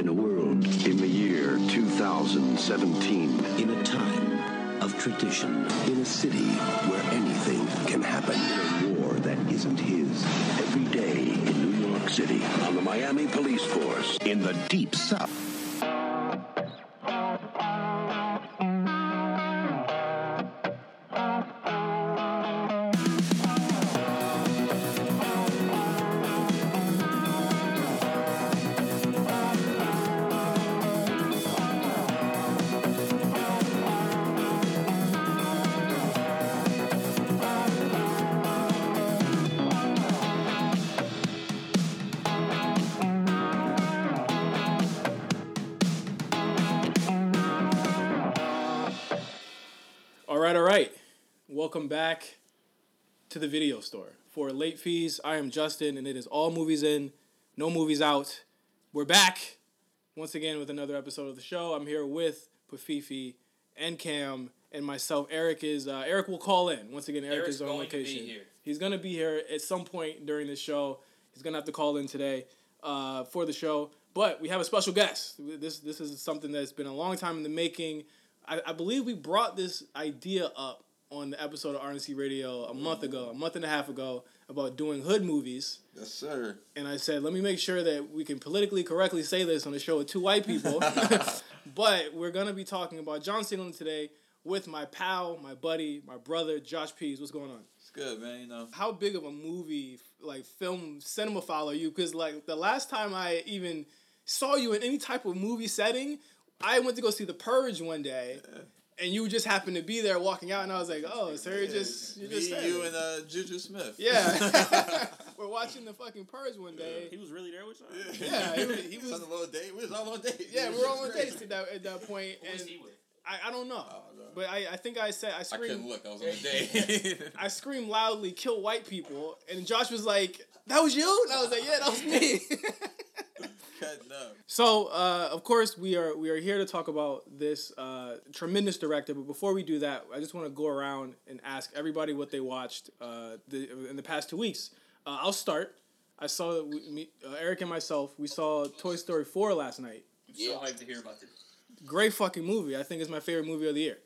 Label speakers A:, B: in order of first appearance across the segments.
A: In a world in the year 2017.
B: In a time of tradition.
A: In a city where anything can happen. In a war that isn't his. Every day in New York City. On the Miami Police Force. In the Deep South.
C: The video store. For late fees, I am Justin, and it is all movies in, no movies out. We're back once again with another episode of the show. I'm here with Pafifi and Cam and myself. Eric is uh, Eric will call in once again. Eric
D: Eric's
C: is on
D: going to be
C: location.
D: here.
C: He's gonna be here at some point during the show. He's gonna have to call in today uh, for the show. But we have a special guest. This this is something that's been a long time in the making. I, I believe we brought this idea up on the episode of RNC Radio a month ago, a month and a half ago, about doing hood movies.
E: Yes, sir.
C: And I said, let me make sure that we can politically correctly say this on a show with two white people. but we're gonna be talking about John Singleton today with my pal, my buddy, my brother, Josh Pease. What's going on?
E: It's good, man. You know,
C: How big of a movie, like film cinemaphile are you? Because like the last time I even saw you in any type of movie setting, I went to go see The Purge one day. And you just happened to be there walking out, and I was like, "Oh, so you're just you're
E: me,
C: just there."
E: you, and uh, Juju Smith.
C: yeah, we're watching the fucking Purge one day.
F: He was really there with y'all.
C: Yeah, he was, he
E: He was on
C: was
E: a little date. We was all on dates.
C: yeah, we were all on
E: great.
C: dates at that at that point,
D: Who was
C: and
D: he with?
C: I, I don't know,
E: Oh, no.
C: but I, I think I said I
E: I couldn't look. I was on a date.
C: I screamed loudly, "Kill white people!" And Josh was like, "That was you?" And I was like, "Yeah, that was me."
E: Cutting up.
C: so, uh, of course, we are we are here to talk about this uh, tremendous director. But before we do that, I just want to go around and ask everybody what they watched uh, the, in the past two weeks. Uh, I'll start. I saw that we, me, uh, Eric and myself. We saw Toy Story four last night.
D: I'm so hyped to hear about this.
C: Great fucking movie. I think it's my favorite movie of the year.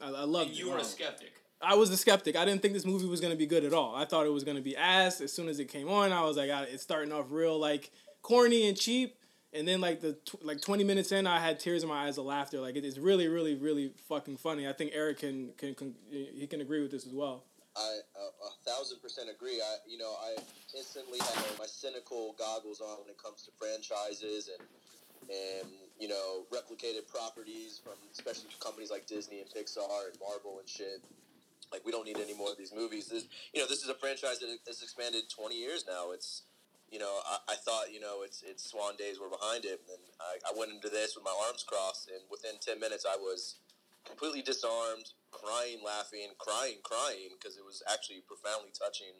C: I, I love
D: And
C: it.
D: you were a skeptic.
C: I was a skeptic. I didn't think this movie was gonna be good at all. I thought it was gonna be ass. As soon as it came on, I was like, it's starting off real like corny and cheap. And then like the tw- like twenty minutes in, I had tears in my eyes of laughter. Like it is really, really, really fucking funny. I think Eric can can, can he can agree with this as well.
G: I a thousand percent agree. I you know I instantly have my cynical goggles on when it comes to franchises and and you know replicated properties from especially companies like Disney and Pixar and Marvel and shit. Like we don't need any more of these movies. This you know this is a franchise that has expanded twenty years now. It's you know I, I thought you know it's it's Swan days were behind it, and I, I went into this with my arms crossed, and within ten minutes I was completely disarmed, crying, laughing, crying, crying because it was actually profoundly touching.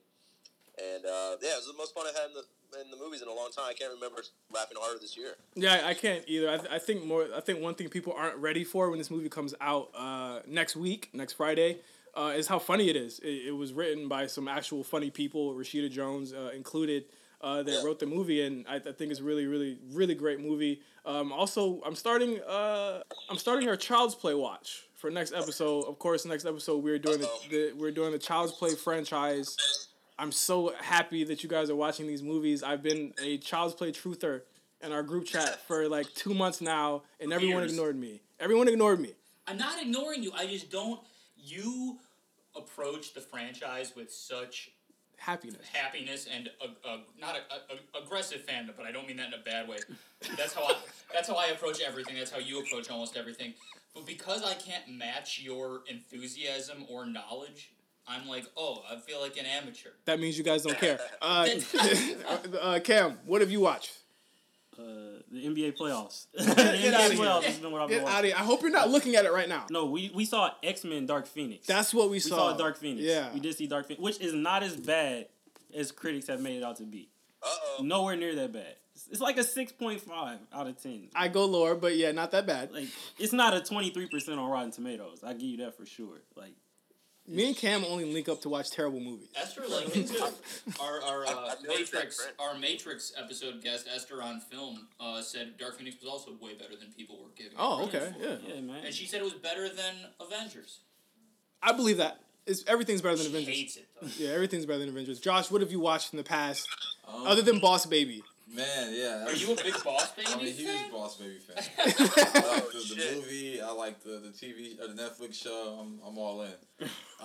G: And uh, yeah, it was the most fun I had in the in the movies in a long time. I can't remember laughing harder this year.
C: Yeah, I can't either. I, th- I think more. I think one thing people aren't ready for when this movie comes out uh, next week, next Friday, uh, is how funny it is. It, it was written by some actual funny people, Rashida Jones uh, included, uh, that wrote the movie, and I, I think it's really, really, really great movie. Um, also, I'm starting. Uh, I'm starting our Child's Play watch for next episode. Of course, next episode we're doing the, the we're doing the Child's Play franchise. I'm so happy that you guys are watching these movies. I've been a Child's Play truther in our group chat for like two months now, and everyone
D: Years.
C: ignored me. Everyone ignored me.
D: I'm not ignoring you. I just don't. You approach the franchise with such
C: Happiness.
D: happiness and a, a, not a, a, aggressive fandom, but I don't mean that in a bad way. That's how I that's how I approach everything. That's how you approach almost everything. But because I can't match your enthusiasm or knowledge, I'm like, oh, I feel like an amateur.
C: That means you guys don't care. Uh, uh, Cam, what have you watched?
F: Uh, the NBA playoffs. the
C: Get
F: NBA playoffs has been what I've been
C: Get out
F: watching.
C: of here. I hope you're not looking at it right now.
F: No, we, we saw X Men Dark Phoenix.
C: That's what we,
F: we
C: saw.
F: saw Dark Phoenix.
C: Yeah.
F: we did see Dark Phoenix, which is not as bad as critics have made it out to be.
G: Uh oh.
F: Nowhere near that bad. It's- It's like a six point five out of ten.
C: I go lower, but yeah, not that bad.
F: Like it's not a twenty three percent on Rotten Tomatoes. I give you that for sure. Like
C: Me and Cam only link up to watch terrible movies.
D: Esther like into our our uh,
G: I've noticed that
D: Matrix our Matrix episode guest Esther on film uh, said Dark Phoenix was also way better than people were giving. it
C: Oh, okay,
D: for.
C: yeah.
F: Yeah, man.
D: And she said it was better than Avengers.
C: I believe that. It's, everything's better than
D: She
C: Avengers.
D: hates it though.
C: Yeah, everything's better than Avengers. Josh, what have you watched in the past
E: Um,
C: other than Boss Baby?
E: Man, yeah.
D: Are you a big Boss Baby fan?
E: I'm a huge
D: fan?
E: Boss Baby fan. I like the,
G: Oh,
E: the movie. I like the, the TV or the Netflix show. I'm, I'm all in.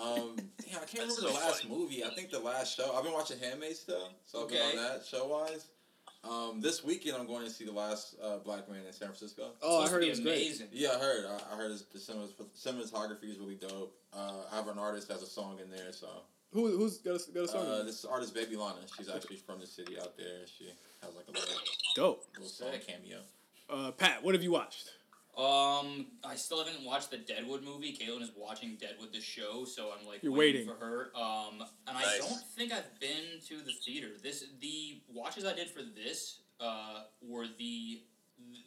E: Um, damn, I can't
G: That's
E: remember the last
G: funny.
E: movie. I think the last show. I've been watching Handmaid's Tale, so I've been
D: Okay.
E: on that show wise. Um, this weekend I'm going to see the last uh, Black Man in San Francisco.
C: Oh, I heard it was great.
D: amazing.
E: Yeah, I heard. I, I heard his, the cinematography is really dope. Uh, I have an artist that has a song in there, so
C: Who, who's got a, got a song?
E: uh, this artist Baby Lana. She's actually from the city out there. She has like a little,
C: Dope.
E: little song
D: Sick.
E: cameo.
C: Uh, Pat, what have you watched?
D: Um, I still haven't watched the Deadwood movie. Caitlin is watching Deadwood the show, so I'm like
C: You're
D: waiting,
C: waiting.
D: for her. Um, and I
G: Nice.
D: don't think I've been to the theater. This the watches I did for this uh were the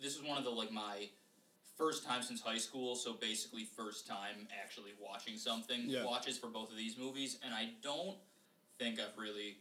D: this is one of the like my first time since high school, so basically first time actually watching something.
C: Yeah.
D: Watches for both of these movies, and I don't think I've really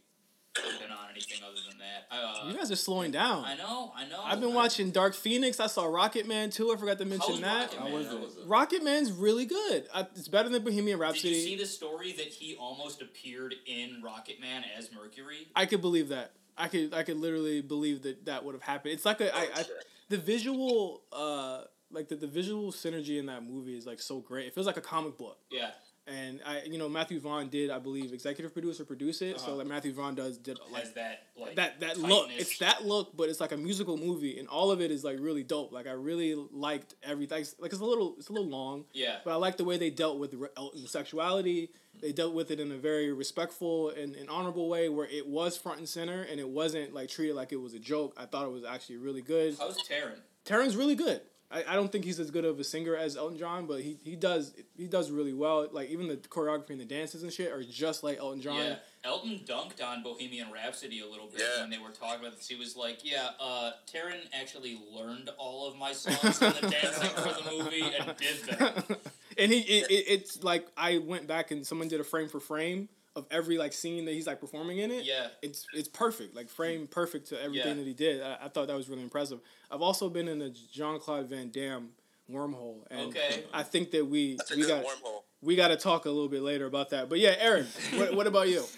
D: been on anything other than that. Uh,
C: You guys are slowing down.
D: I know, I know.
C: I've been
D: I-
C: watching Dark Phoenix. I saw Rocket Man too. I forgot to mention
D: was
C: that.
D: Rocket Man?
E: was
D: How was
C: Rocket Man's really good. I, it's better than Bohemian Rhapsody.
D: Did
C: Rhapsody.
D: you see the story that he almost appeared in Rocket Man as Mercury?
C: I could believe that. I could I could literally believe that that would have happened. It's like a I, I the visual uh like the, the visual synergy in that movie is like so great. It feels like a comic book.
D: Yeah.
C: And I you know Matthew Vaughn did I believe executive produce or produce it. So
D: Uh-huh.
C: like Matthew Vaughn does did like
D: Has that like
C: that that look. It's that look, but it's like a musical movie, and all of it is like really dope. Like I really liked everything. Like it's a little it's a little long,
D: Yeah.
C: but I like the way they dealt with re- Elton's sexuality. They dealt with it in a very respectful and, and honorable way, where it was front and center, and it wasn't like treated like it was a joke. I thought it was actually really good.
D: How's Taron?
C: Taron's really good. I, I don't think he's as good of a singer as Elton John, but he, he does he does really well. Like even the choreography and the dances and shit are just like Elton John.
D: Yeah. Elton dunked on Bohemian Rhapsody a little bit
G: Yeah.
D: when they were talking about this. He was like, "Yeah, uh, Taron actually learned all of my songs and the dancing for the movie and did that."
C: and he it, it, it's like I went back and someone did a frame for frame of every like scene that he's like performing in it.
D: Yeah.
C: It's it's perfect, like frame perfect to everything
D: Yeah.
C: that he did. I, I thought that was really impressive. I've also been in a Jean Claude Van Damme wormhole, and
D: Okay.
C: I think that we
G: That's a
C: we
G: good
C: got
G: wormhole.
C: we got to talk a little bit later about that. But yeah, Aaron, what, what about you?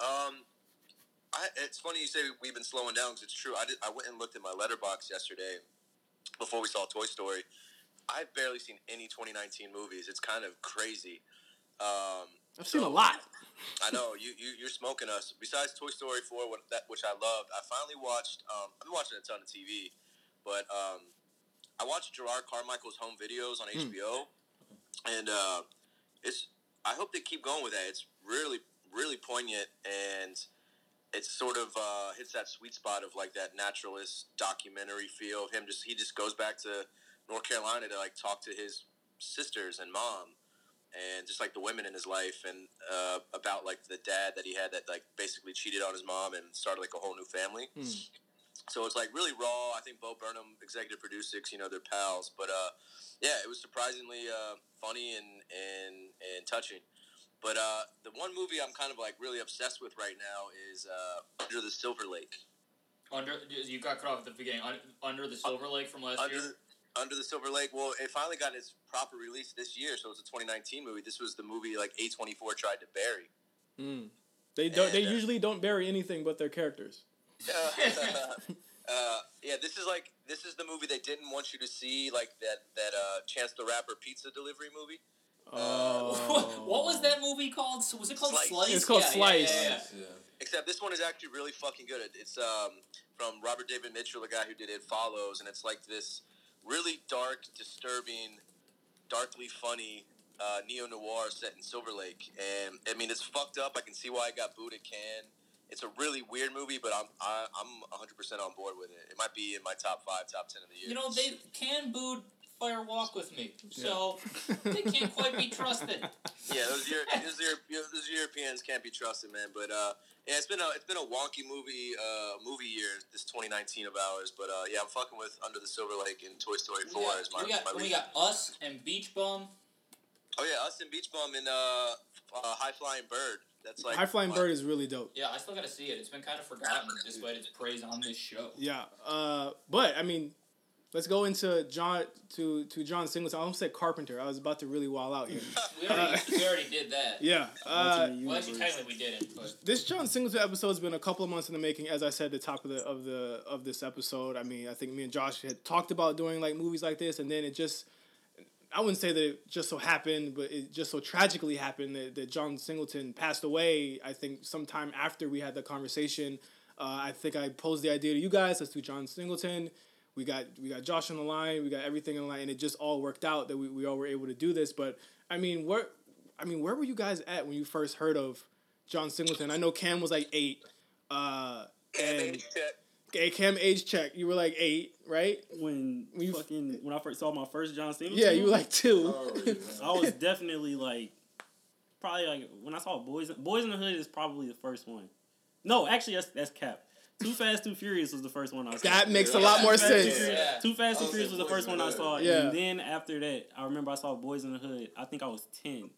G: Um, I, it's funny you say we've been slowing down because it's true. I, did, I went and looked at my Letterboxd yesterday before we saw Toy Story. I've barely seen any 2019 movies. It's kind of crazy. Um,
C: I've seen a lot.
G: I know you, you you're smoking us. Besides Toy Story 4, what, that which I loved, I finally watched. Um, I've been watching a ton of TV, but um, I watched Jerrod Carmichael's home videos on HBO, and uh, it's. I hope they keep going with that. It's really really poignant and It sort of uh, hits that sweet spot of like that naturalist documentary feel of him. Just he just goes back to North Carolina to like talk to his sisters and mom and just like the women in his life and uh, about like the dad that he had that like basically cheated on his mom and started like a whole new family.
C: Hmm.
G: So it's like really raw. I think Bo Burnham executive produced 'cause, you know they're pals, but uh, yeah, it was surprisingly uh, funny and and and touching. But uh, the one movie I'm kind of like really obsessed with right now is uh, Under the Silver Lake.
D: Under you got cut off at the beginning. Under the Silver Lake from last
G: Under
D: year.
G: The, Under the Silver Lake. Well, it finally got its proper release this year, so it's a 2019 movie. This was the movie like A24 tried to bury.
C: Mm. They don't. They
G: uh,
C: usually don't bury anything but their characters.
G: uh, yeah, this is like this is the movie they didn't want you to see, like that that uh, Chance the Rapper pizza delivery movie.
C: Oh.
D: what was that movie called? So was it called
G: Slice.
D: Slice?
C: It's called
D: Yeah, yeah,
C: Slice.
D: Yeah, yeah,
E: Yeah.
G: Except this one is actually really fucking good. It's um, from Robert David Mitchell, the guy who did It Follows, and it's like this really dark, disturbing, darkly funny uh, neo noir set in Silver Lake. And I mean, it's fucked up. I can see why it got booed at Cannes. It's a really weird movie, but I'm I, I'm 100 percent on board with it. It might be in my top five, top ten of the year.
D: You know they can booed Fire Walk with Me, so they can't quite be trusted.
G: Yeah, those, Euro- those, Euro- those Europeans can't be trusted, man. But uh, yeah, it's been a it's been a wonky movie uh, movie year this 2019 of ours. But uh, yeah, I'm fucking with Under the Silver Lake and Toy Story 4
D: we got,
G: as my,
D: we got,
G: my
D: we got us and Beach Bum.
G: Oh yeah, us and Beach Bum in uh, uh High Flying Bird. That's like
C: High Flying
G: my-
C: Bird is really dope.
D: Yeah, I still gotta see it. It's been kind of forgotten despite its praise on this show.
C: Yeah, uh, but I mean, let's go into John to to John Singleton. I almost said Carpenter. I was about to really wall out here.
D: We already, we already did that.
C: Yeah, uh,
D: Well, actually, technically we didn't, but
C: this John Singleton episode has been a couple of months in the making. As I said at the top of the of the of this episode, I mean, I think me and Josh had talked about doing like movies like this, and then it just. I wouldn't say that it just so happened, but it just so tragically happened that, that John Singleton passed away. I think sometime after we had the conversation, uh, I think I posed the idea to you guys. Let's do John Singleton. We got we got Josh on the line. We got everything on the line, and it just all worked out that we, we all were able to do this. But I mean, where I mean, where were you guys at when you first heard of John Singleton? I know Cam was like eight. Uh, and okay, Cam age check. You were like eight, right?
F: when
C: When you-
F: fucking when I first saw my first John Singleton.
C: Yeah, you were like two.
E: Oh, yeah.
F: I was definitely like, probably like when I saw Boys Boys in the Hood is probably the first one. No, actually that's that's Cap. Too Fast, Too Furious was the first one I saw.
C: That makes a lot more
F: Too
C: sense.
F: Furious-
D: Yeah.
F: Too Fast, Too Furious was the first one I saw.
C: Yeah.
F: And then after that, I remember I saw Boys in the Hood. I think I was ten.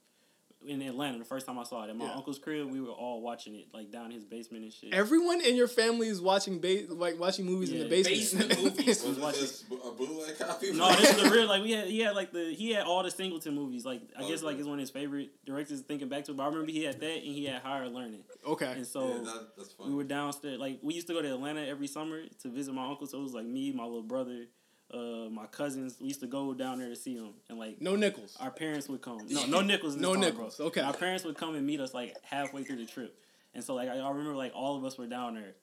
F: In Atlanta, the first time I saw it at my
C: Yeah.
F: uncle's crib, we were all watching it like down in his basement and shit.
C: Everyone in your family is watching ba- like watching movies in the basement.
D: Basement movies.
E: Was it
F: watching-
E: just a bootleg copy?
F: No, this is the real. Like we had, he had like the he had all the Singleton movies. Like I oh, guess
E: Okay.
F: like it's one of his favorite directors. Thinking back to it, but I remember he had that and he had Higher Learning.
C: okay.
F: And so
E: Yeah, that, that's funny.
F: we were downstairs. Like we used to go to Atlanta every summer to visit my uncle. So it was like me, my little brother, uh, my cousins. We used to go down there to see them, and like
C: No nickels.
F: our parents would come. No, no nickels.
C: No
F: time,
C: nickels,
F: Bro.
C: okay.
F: Our parents would come and meet us like halfway through the trip, and so like I, I remember like all of us were down there.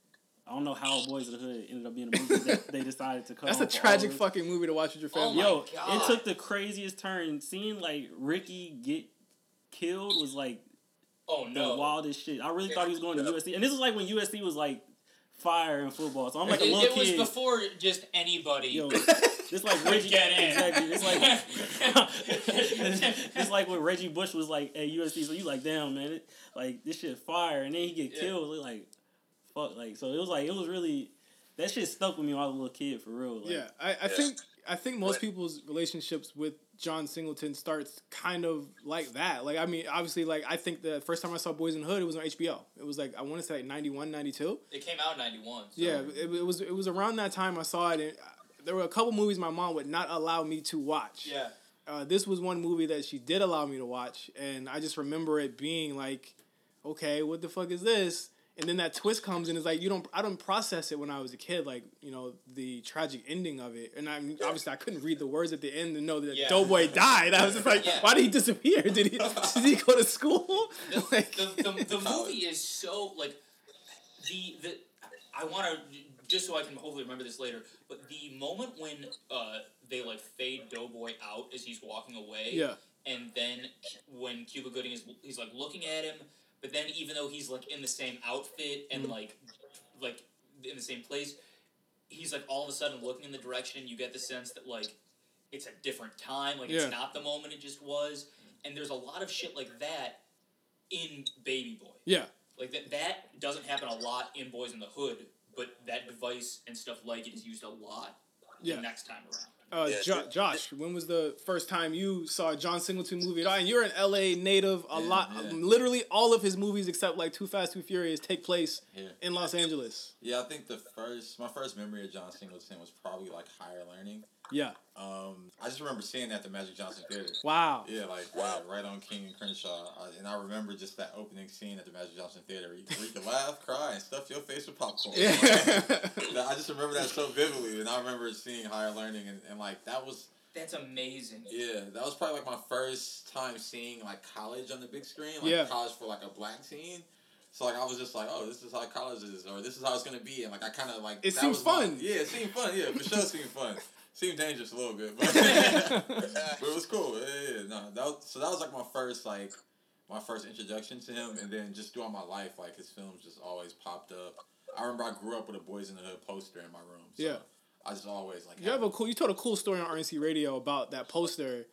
F: I don't know how Boys of the Hood ended up being a movie that they decided to come.
C: That's a tragic fucking movie to watch with your
D: Oh
C: family.
D: my
F: Yo,
D: God.
F: it took the craziest turn. Seeing like Ricky get killed was like
D: oh
F: the
D: no.
F: wildest shit. I really thought he was going to USC, and this was like when USC was like fire in football. So I'm like a
D: it,
F: little
D: it was before just anybody.
F: Yo, it's like Reggie.
D: Get in.
F: Exactly. It's like it's, it's like when Reggie Bush was like at USC. So you like, damn man, it, like this shit fire, and then he get
D: Yeah.
F: killed. It like, fuck, like so it was like it was really that shit stuck with me when I was a little kid for real. Like,
C: Yeah, I, I think I think most people's relationships with John Singleton starts kind of like that. Like I mean, obviously, like I think the first time I saw Boys in the Hood, it was on HBO. It was like I want to say like 91, 92.
D: It came out in '91. So.
C: Yeah, it, it was it was around that time I saw it, and there were a couple movies my mom would not allow me to watch.
D: Yeah.
C: Uh, this was one movie that she did allow me to watch, and I just remember it being like, okay, what the fuck is this? And then that twist comes and it's like you don't I don't process it when I was a kid, like you know the tragic ending of it, and I mean, obviously I couldn't read the words at the end to know that
D: Yeah.
C: Doughboy died. I was just like,
D: Yeah.
C: why did he disappear? Did he did he go to school?
D: The,
C: Like-
D: the, the, the movie is so like the the I want to just so I can hopefully remember this later. But the moment when uh, they like fade Doughboy out as he's walking away,
C: yeah,
D: and then when Cuba Gooding is he's like looking at him, but then even though he's like in the same outfit and
C: Mhm.
D: like like in the same place, he's like all of a sudden looking in the direction. and You get the sense that like it's a different time, like
C: Yeah.
D: it's not the moment it just was. And there's a lot of shit like that in Baby Boy.
C: yeah.
D: Like that that doesn't happen a lot in Boys in the Hood, but that device and stuff like it is used a lot
C: Yeah.
D: the next time around.
C: Uh,
G: Yeah,
C: jo- Josh, when was the first time you saw a John Singleton movie at all? And you're an LA native. A
E: Yeah,
C: lot,
E: yeah.
C: literally all of his movies except like Too Fast, Too Furious take place in Los Angeles.
E: Yeah, I think the first, my first memory of John Singleton was probably like higher learning.
C: Yeah.
E: Um, I just remember seeing that at the Magic Johnson Theater.
C: Wow.
E: Yeah, like wow, right on King and Crenshaw, uh, and I remember just that opening scene at the Magic Johnson Theater. Where you, you can laugh, cry, and stuff your face with popcorn.
C: Yeah.
E: That- I just remember that so vividly, and I remember seeing higher learning, and, and like that was
D: That's amazing.
E: yeah, that was probably like my first time seeing like college on the big screen, like
C: Yeah.
E: college for like a black scene. So like I was just like, oh, this is how college is, or this is how it's gonna be, and like I kind of like
C: It
E: that
C: seems
E: was my-
C: fun.
E: yeah, it seemed fun. Yeah, for sure, it seemed fun. Seemed dangerous a little bit, but, but it was cool. Yeah, no, that was, so that was like my first like my first introduction to him, and then just throughout my life, like his films just always popped up. I remember I grew up with a Boys in the Hood poster in my room. So
C: Yeah.
E: I just always like.
C: You have a cool. You told a cool story on RNC Radio about that poster.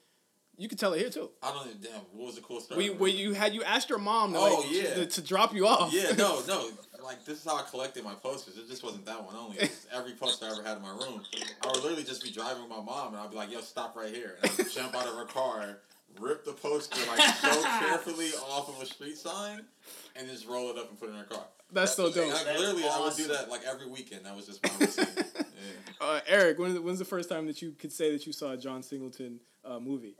C: You could tell it here too.
E: I don't even damn. What was the cool story?
C: We, where you had you asked your mom to,
E: Oh,
C: like,
E: yeah.
C: to, to drop you off.
E: Yeah, no, no. Like this is how I collected my posters. It just wasn't that one only. It was every poster I ever had in my room. I would literally just be driving with my mom, and I'd be like, "Yo, stop right here!" And I'd jump out of her car, rip the poster like so carefully off of a street sign, and just roll it up and put it in her car.
C: That's so dope.
E: Like,
D: That's
E: literally, I would do that like every weekend. That was just my routine. yeah.
C: Uh, Eric, when, when's the first time that you could say that you saw a John Singleton uh, movie?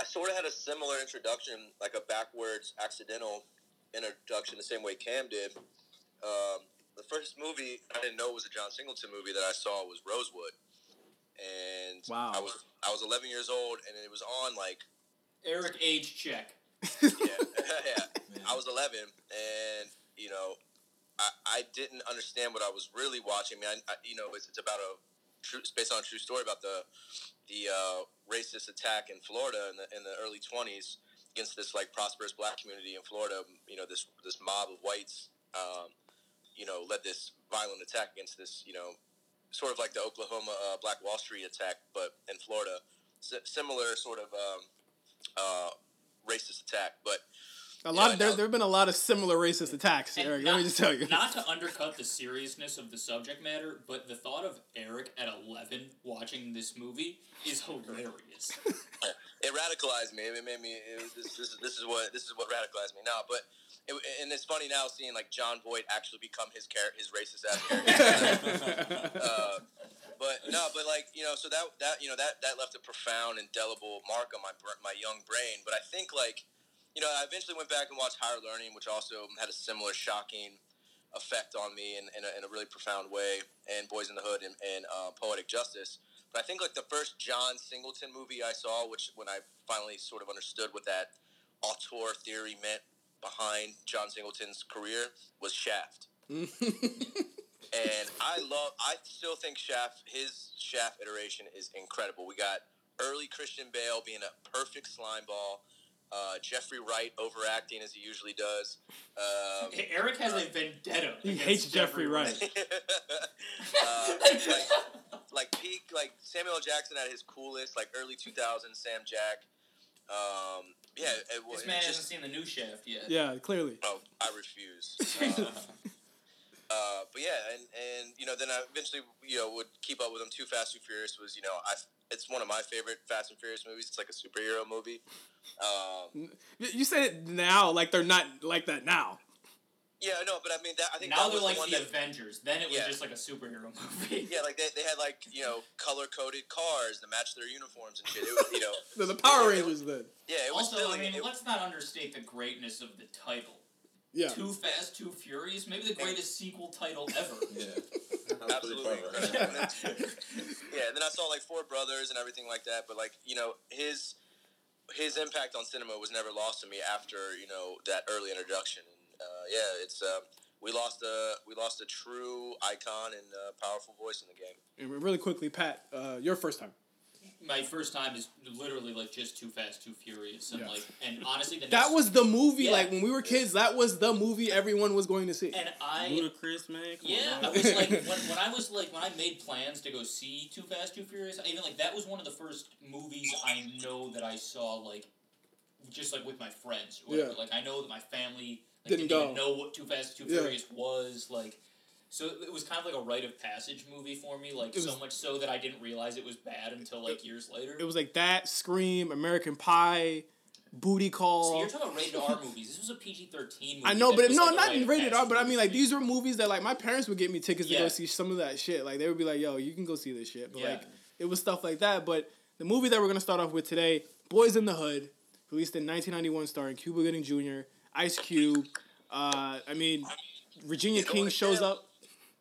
G: I sort of had a similar introduction, like a backwards, accidental introduction, the same way Cam did. Um, the first movie I didn't know was a John Singleton movie that I saw was Rosewood, and
C: Wow.
G: I was I was 11 years old, and it was on like
D: Eric age check.
G: yeah, yeah. I was 11, and you know, I, I didn't understand what I was really watching. I mean, I, I, you know, it's, it's about a true, it's based on a true story about the the uh, racist attack in Florida in the in the early 20s against this like prosperous black community in Florida. You know, this this mob of whites, um, you know, led this violent attack against this, you know, sort of like the Oklahoma uh, Black Wall Street attack, but in Florida, S- similar sort of um, uh, racist attack, but.
C: A lot.
G: Yeah,
C: Of, there,
G: no.
C: there have been a lot of similar racist attacks,
D: And
C: Eric.
D: not,
C: let me just tell you.
D: Not to undercut the seriousness of the subject matter, but the thought of Eric at 11 watching this movie is hilarious.
G: it radicalized me. It made me. It was, this, this, this is what this is what radicalized me now. But it, and it's funny now seeing like Jon Voight actually become his character, his racist ass character. uh, but no, but like you know, so that that you know that that left a profound, indelible mark on my my young brain. But I think like you know, I eventually went back and watched Higher Learning, which also had a similar shocking effect on me in, in, a, in a really profound way, and Boys in the Hood and, and uh, Poetic Justice. But I think like the first John Singleton movie I saw, which when I finally sort of understood what that auteur theory meant behind John Singleton's career, was Shaft. And I love, I still think Shaft, his Shaft iteration is incredible. We got early Christian Bale being a perfect slime ball. Uh, Jeffrey Wright overacting as he usually does. Um,
D: Eric has a vendetta.
C: He hates Jeffrey Wright.
G: uh, like, like peak, like Samuel Jackson at his coolest, like early 2000s Sam Jack. Um, yeah, it, was
D: This man
G: just,
D: hasn't seen the new Shaft yet.
C: yeah, clearly.
G: Oh, I refuse. Uh, uh, but yeah, and, and you know, then I eventually you know would keep up with them. Too Fast, Too Furious was you know I it's one of my favorite Fast and Furious movies. It's like a superhero movie. Um,
C: You say it now, like they're not like that now.
G: Yeah, no, but I mean that I think
D: Now
G: that
D: they're
G: was
D: like
G: the one
D: the
G: that.
D: Avengers. Then it was
G: Yeah.
D: just like a superhero movie.
G: Yeah, like they, they had like you know color coded cars to match their uniforms and shit. It was, you know,
C: They're the Power
G: Yeah, it
C: Rangers then.
G: yeah, it was
D: Also,
G: filling.
D: I mean,
G: it,
D: let's not understate the greatness of the title.
C: Yeah.
D: Too Fast, Too Furious, maybe the greatest sequel title ever.
E: Yeah.
G: Absolutely.
E: pretty
G: yeah, and then I saw like Four Brothers and everything like that. But like you know, his his impact on cinema was never lost to me after you know that early introduction. And uh, yeah, it's um, we lost a we lost a true icon and uh, powerful voice in the game.
C: And really quickly, Pat, uh, your first time.
D: My first time is literally like just Too Fast, Too Furious, and
C: Yeah.
D: like, and honestly, the
C: That
D: next-
C: was the movie.
D: Yeah.
C: Like when we were kids, that was the movie everyone was going to see.
D: and I
F: Ludacris, man. Come
D: Yeah,
F: on,
D: I was like when, when I was like when I made plans to go see Too Fast Too Furious, I even like that was one of the first movies I know that I saw like just like with my friends or whatever.
C: Yeah.
D: Like I know that my family like,
C: Didn't
D: didn't, even know what Too Fast Too
C: Yeah.
D: Furious was like. So it was kind of like a rite of passage movie for me, like
C: It
D: so much so that I didn't realize it was bad until like years later.
C: it was like that, Scream, American Pie, Booty
D: so
C: Call.
D: you're talking about rated R movies. This was a PG thirteen movie.
C: I know, but it, no,
D: like,
C: not rated R. But I mean, like these were movies that like my parents would get me tickets to go see some of that shit. Like they would be like, "Yo, you can go see this shit." But
D: Yeah.
C: like it was stuff like that. But the movie that we're gonna start off with today, Boys in the Hood, released in 1991, starring Cuba Gooding Jr., Ice Cube. Uh, I mean, Regina
G: know
C: King shows up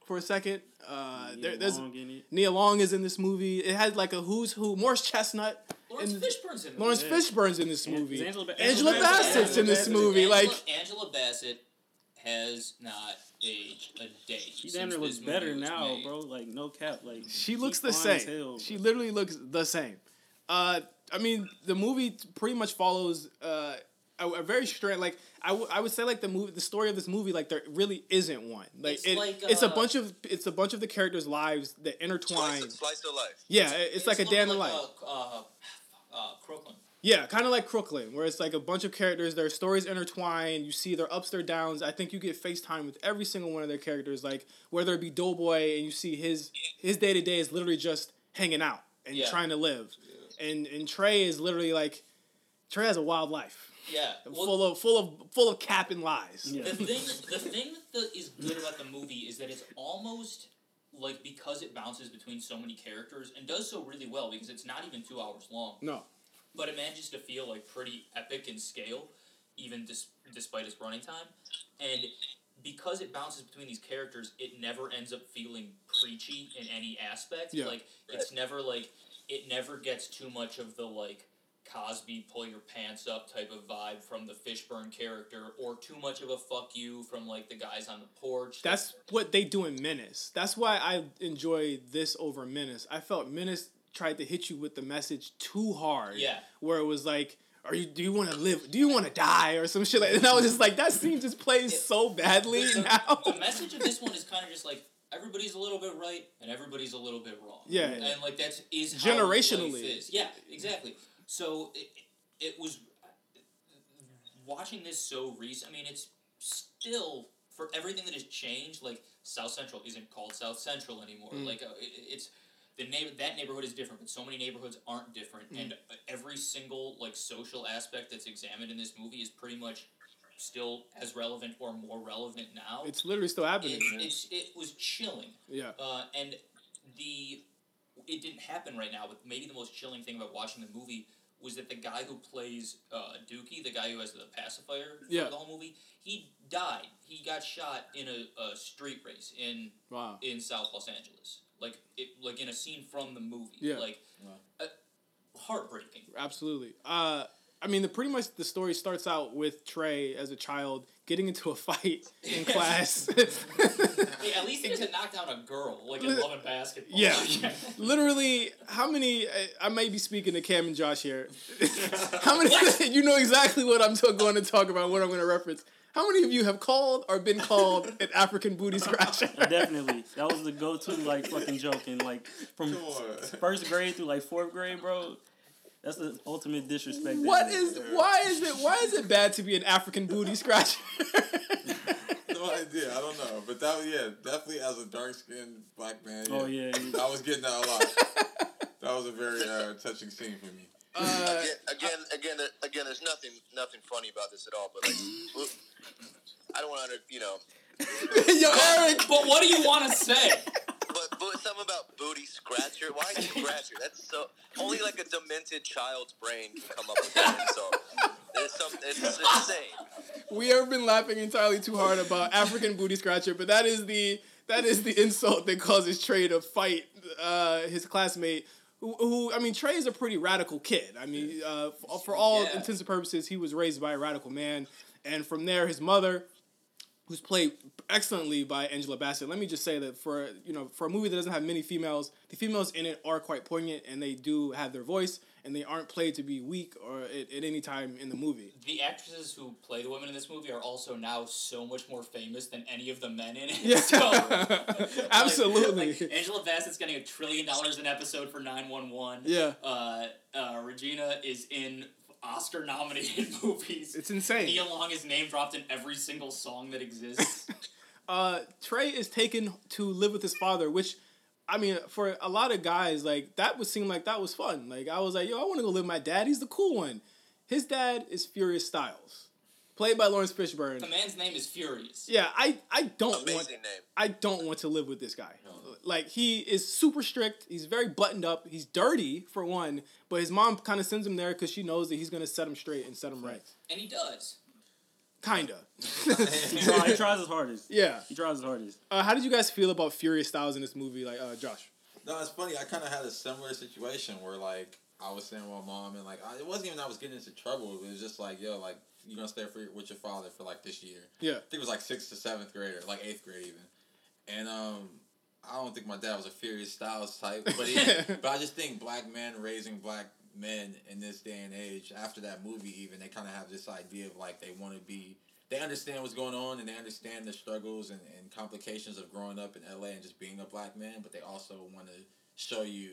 C: for a second. Uh,
F: Yeah,
C: there, there's
F: Long in it.
C: Nia Long is in this movie. It has like a who's who. Morris Chestnut.
D: Laurence
C: and-
D: Fishburne's in
C: Laurence
F: Yeah.
C: Fishburne's in this movie.
F: Angela Ba-
C: Angela
F: Angela Bassett-
C: Bassett's in this
F: Bassett.
C: movie.
D: Angela,
C: Like
D: Angela Bassett has not aged a day.
F: She
D: since
F: damn near looks better now,
D: made.
F: bro. Like no cap. Like
C: she looks the same.
F: hell,
C: she literally looks the same. Uh, I mean, the movie pretty much follows uh, a, a very straight. Like I, w- I would say, like the movie, the story of this movie, like there really isn't one. Like
D: It's
C: it,
D: like,
C: it's a
D: uh,
C: bunch of it's a bunch of the characters' lives that intertwine.
G: Slice, slice of life.
C: Yeah, it- it's, like a day in the life.
D: Uh, uh, uh, Crooklyn.
C: Yeah, kind of like Crooklyn, where it's like a bunch of characters, their stories intertwine. You see their ups, their downs. I think you get FaceTime with every single one of their characters. Like whether it be Doughboy, and you see his his day to day is literally just hanging out and
D: Yeah.
C: trying to live, and and Trey is literally like Trey has a wild life,
D: Yeah. Well,
C: full of full of full of cap and lies.
F: Yeah.
D: the thing the thing that is good about the movie is that it's almost like because it bounces between so many characters and does so really well because it's not even two hours long
C: No,
D: but it manages to feel like pretty epic in scale even dis- despite its running time and because it bounces between these characters it never ends up feeling preachy in any aspect
C: Yeah.
D: like it's never like it never gets too much of the like Cosby pull your pants up type of vibe from the Fishburne character, or too much of a fuck you from like the guys on the porch.
C: that's what they do in Menace. That's why I enjoy this over Menace. I felt Menace tried to hit you with the message too hard.
D: Yeah.
C: where it was like. Are you? Do you want to live? Do you want to die or some shit like? And I was just like, that scene just plays so badly
D: the,
C: now.
D: the message of this one is kind of just like everybody's a little bit right and everybody's a little bit wrong.
C: Yeah.
D: and like that's is how
C: Generationally.
D: is. Yeah, exactly. So it, it was watching this so recent. I mean, it's still for everything that has changed. Like South Central isn't called South Central anymore.
C: Mm.
D: Like uh, it, it's the neighbor that neighborhood is different, but so many neighborhoods aren't different,
C: Mm.
D: and uh, every single like social aspect that's examined in this movie is pretty much still as relevant or more relevant now.
C: It's literally still happening.
D: It, it's, it was chilling.
C: yeah.
D: Uh, and the it didn't happen right now, but maybe the most chilling thing about watching the movie was that the guy who plays uh, Dookie, the guy who has the pacifier for
C: Yeah.
D: the whole movie, he died. He got shot in a, a street race in
C: Wow.
D: in South Los Angeles, like it like in a scene from the movie.
C: Yeah.
D: like uh, heartbreaking.
C: Absolutely. Uh, I mean, the pretty much the story starts out with Trey as a child getting into a fight in class.
D: Hey, at least he doesn't knock down a girl like in Love and Basketball.
C: yeah, literally. How many? I, I may be speaking to Cam and Josh here. how many? you know exactly what I'm t- going to talk about. What I'm going to reference. How many of you have called or been called an African booty scratcher?
F: Definitely, that was the go-to like fucking joke in like from
E: Come
F: first grade through like fourth grade, bro. That's the ultimate disrespect.
C: What is? Why is it? Why is it bad to be an African booty scratcher?
E: No idea. I don't know. But that was, yeah, definitely as a dark skinned black man.
F: Oh yeah, yeah.
E: I was getting that a lot. that was a very uh, touching scene for me.
C: Uh,
G: again, again, again, again. There's nothing, nothing funny about this at all. But like, I don't want to, you know.
C: Yo, Eric.
D: But what do you want to say?
G: Something about booty scratcher. Why scratcher? That's so. Only like a demented child's brain can come up with that insult. It's some. It's insane.
C: we have been laughing entirely too hard about African booty scratcher, but that is the that is the insult that causes Trey to fight uh, his classmate. Who, who I mean, Trey is a pretty radical kid. I mean, uh, for, for all
D: Yeah.
C: intents and purposes, he was raised by a radical man, and from there, his mother, who's played excellently by Angela Bassett. Let me just say that for you know for a movie that doesn't have many females, the females in it are quite poignant, and they do have their voice, and they aren't played to be weak or at, at any time in the movie.
D: The actresses who play the women in this movie are also now so much more famous than any of the men in it.
C: Yeah.
D: So, like-
C: Absolutely.
D: like, Angela Bassett's getting a trillion dollars an episode for 911.
C: Yeah.
D: Uh, uh, Regina is in Oscar nominated movies.
C: It's insane.
D: Nia Long is name dropped in every single song that exists.
C: uh, Trey is taken to live with his father, which, I mean, for a lot of guys, like that would seem like that was fun. Like I was like, yo, I want to go live with my dad. He's the cool one. His dad is Furious Styles, played by Laurence Fishburne.
D: the man's name is Furious.
C: Yeah, I I don't
G: Amazing
C: want
G: name.
C: I don't want to live with this guy. Like he is super strict. He's very buttoned up. He's dirty for one, but his mom kind of sends him there because she knows that he's gonna set him straight and set him right.
D: And he does.
C: Kinda.
F: He, try, he tries his hardest.
C: Yeah.
F: He tries his hardest.
C: Uh, how did you guys feel about Furious Styles in this movie? Like, uh, Josh.
E: No, it's funny. I kind of had a similar situation where like I was staying with my mom and like I, it wasn't even I was getting into trouble. It was just like yo, like you're gonna stay for, with your father for like this year.
C: Yeah.
E: I think it was like sixth to seventh grade or like eighth grade even. And um, I don't think my dad was a Furious Styles type, but he, but I just think black men raising black men in this day and age after that movie even they kind of have this idea of like they want to be they understand what's going on and they understand the struggles and, and complications of growing up in LA and just being a black man, but they also want to show you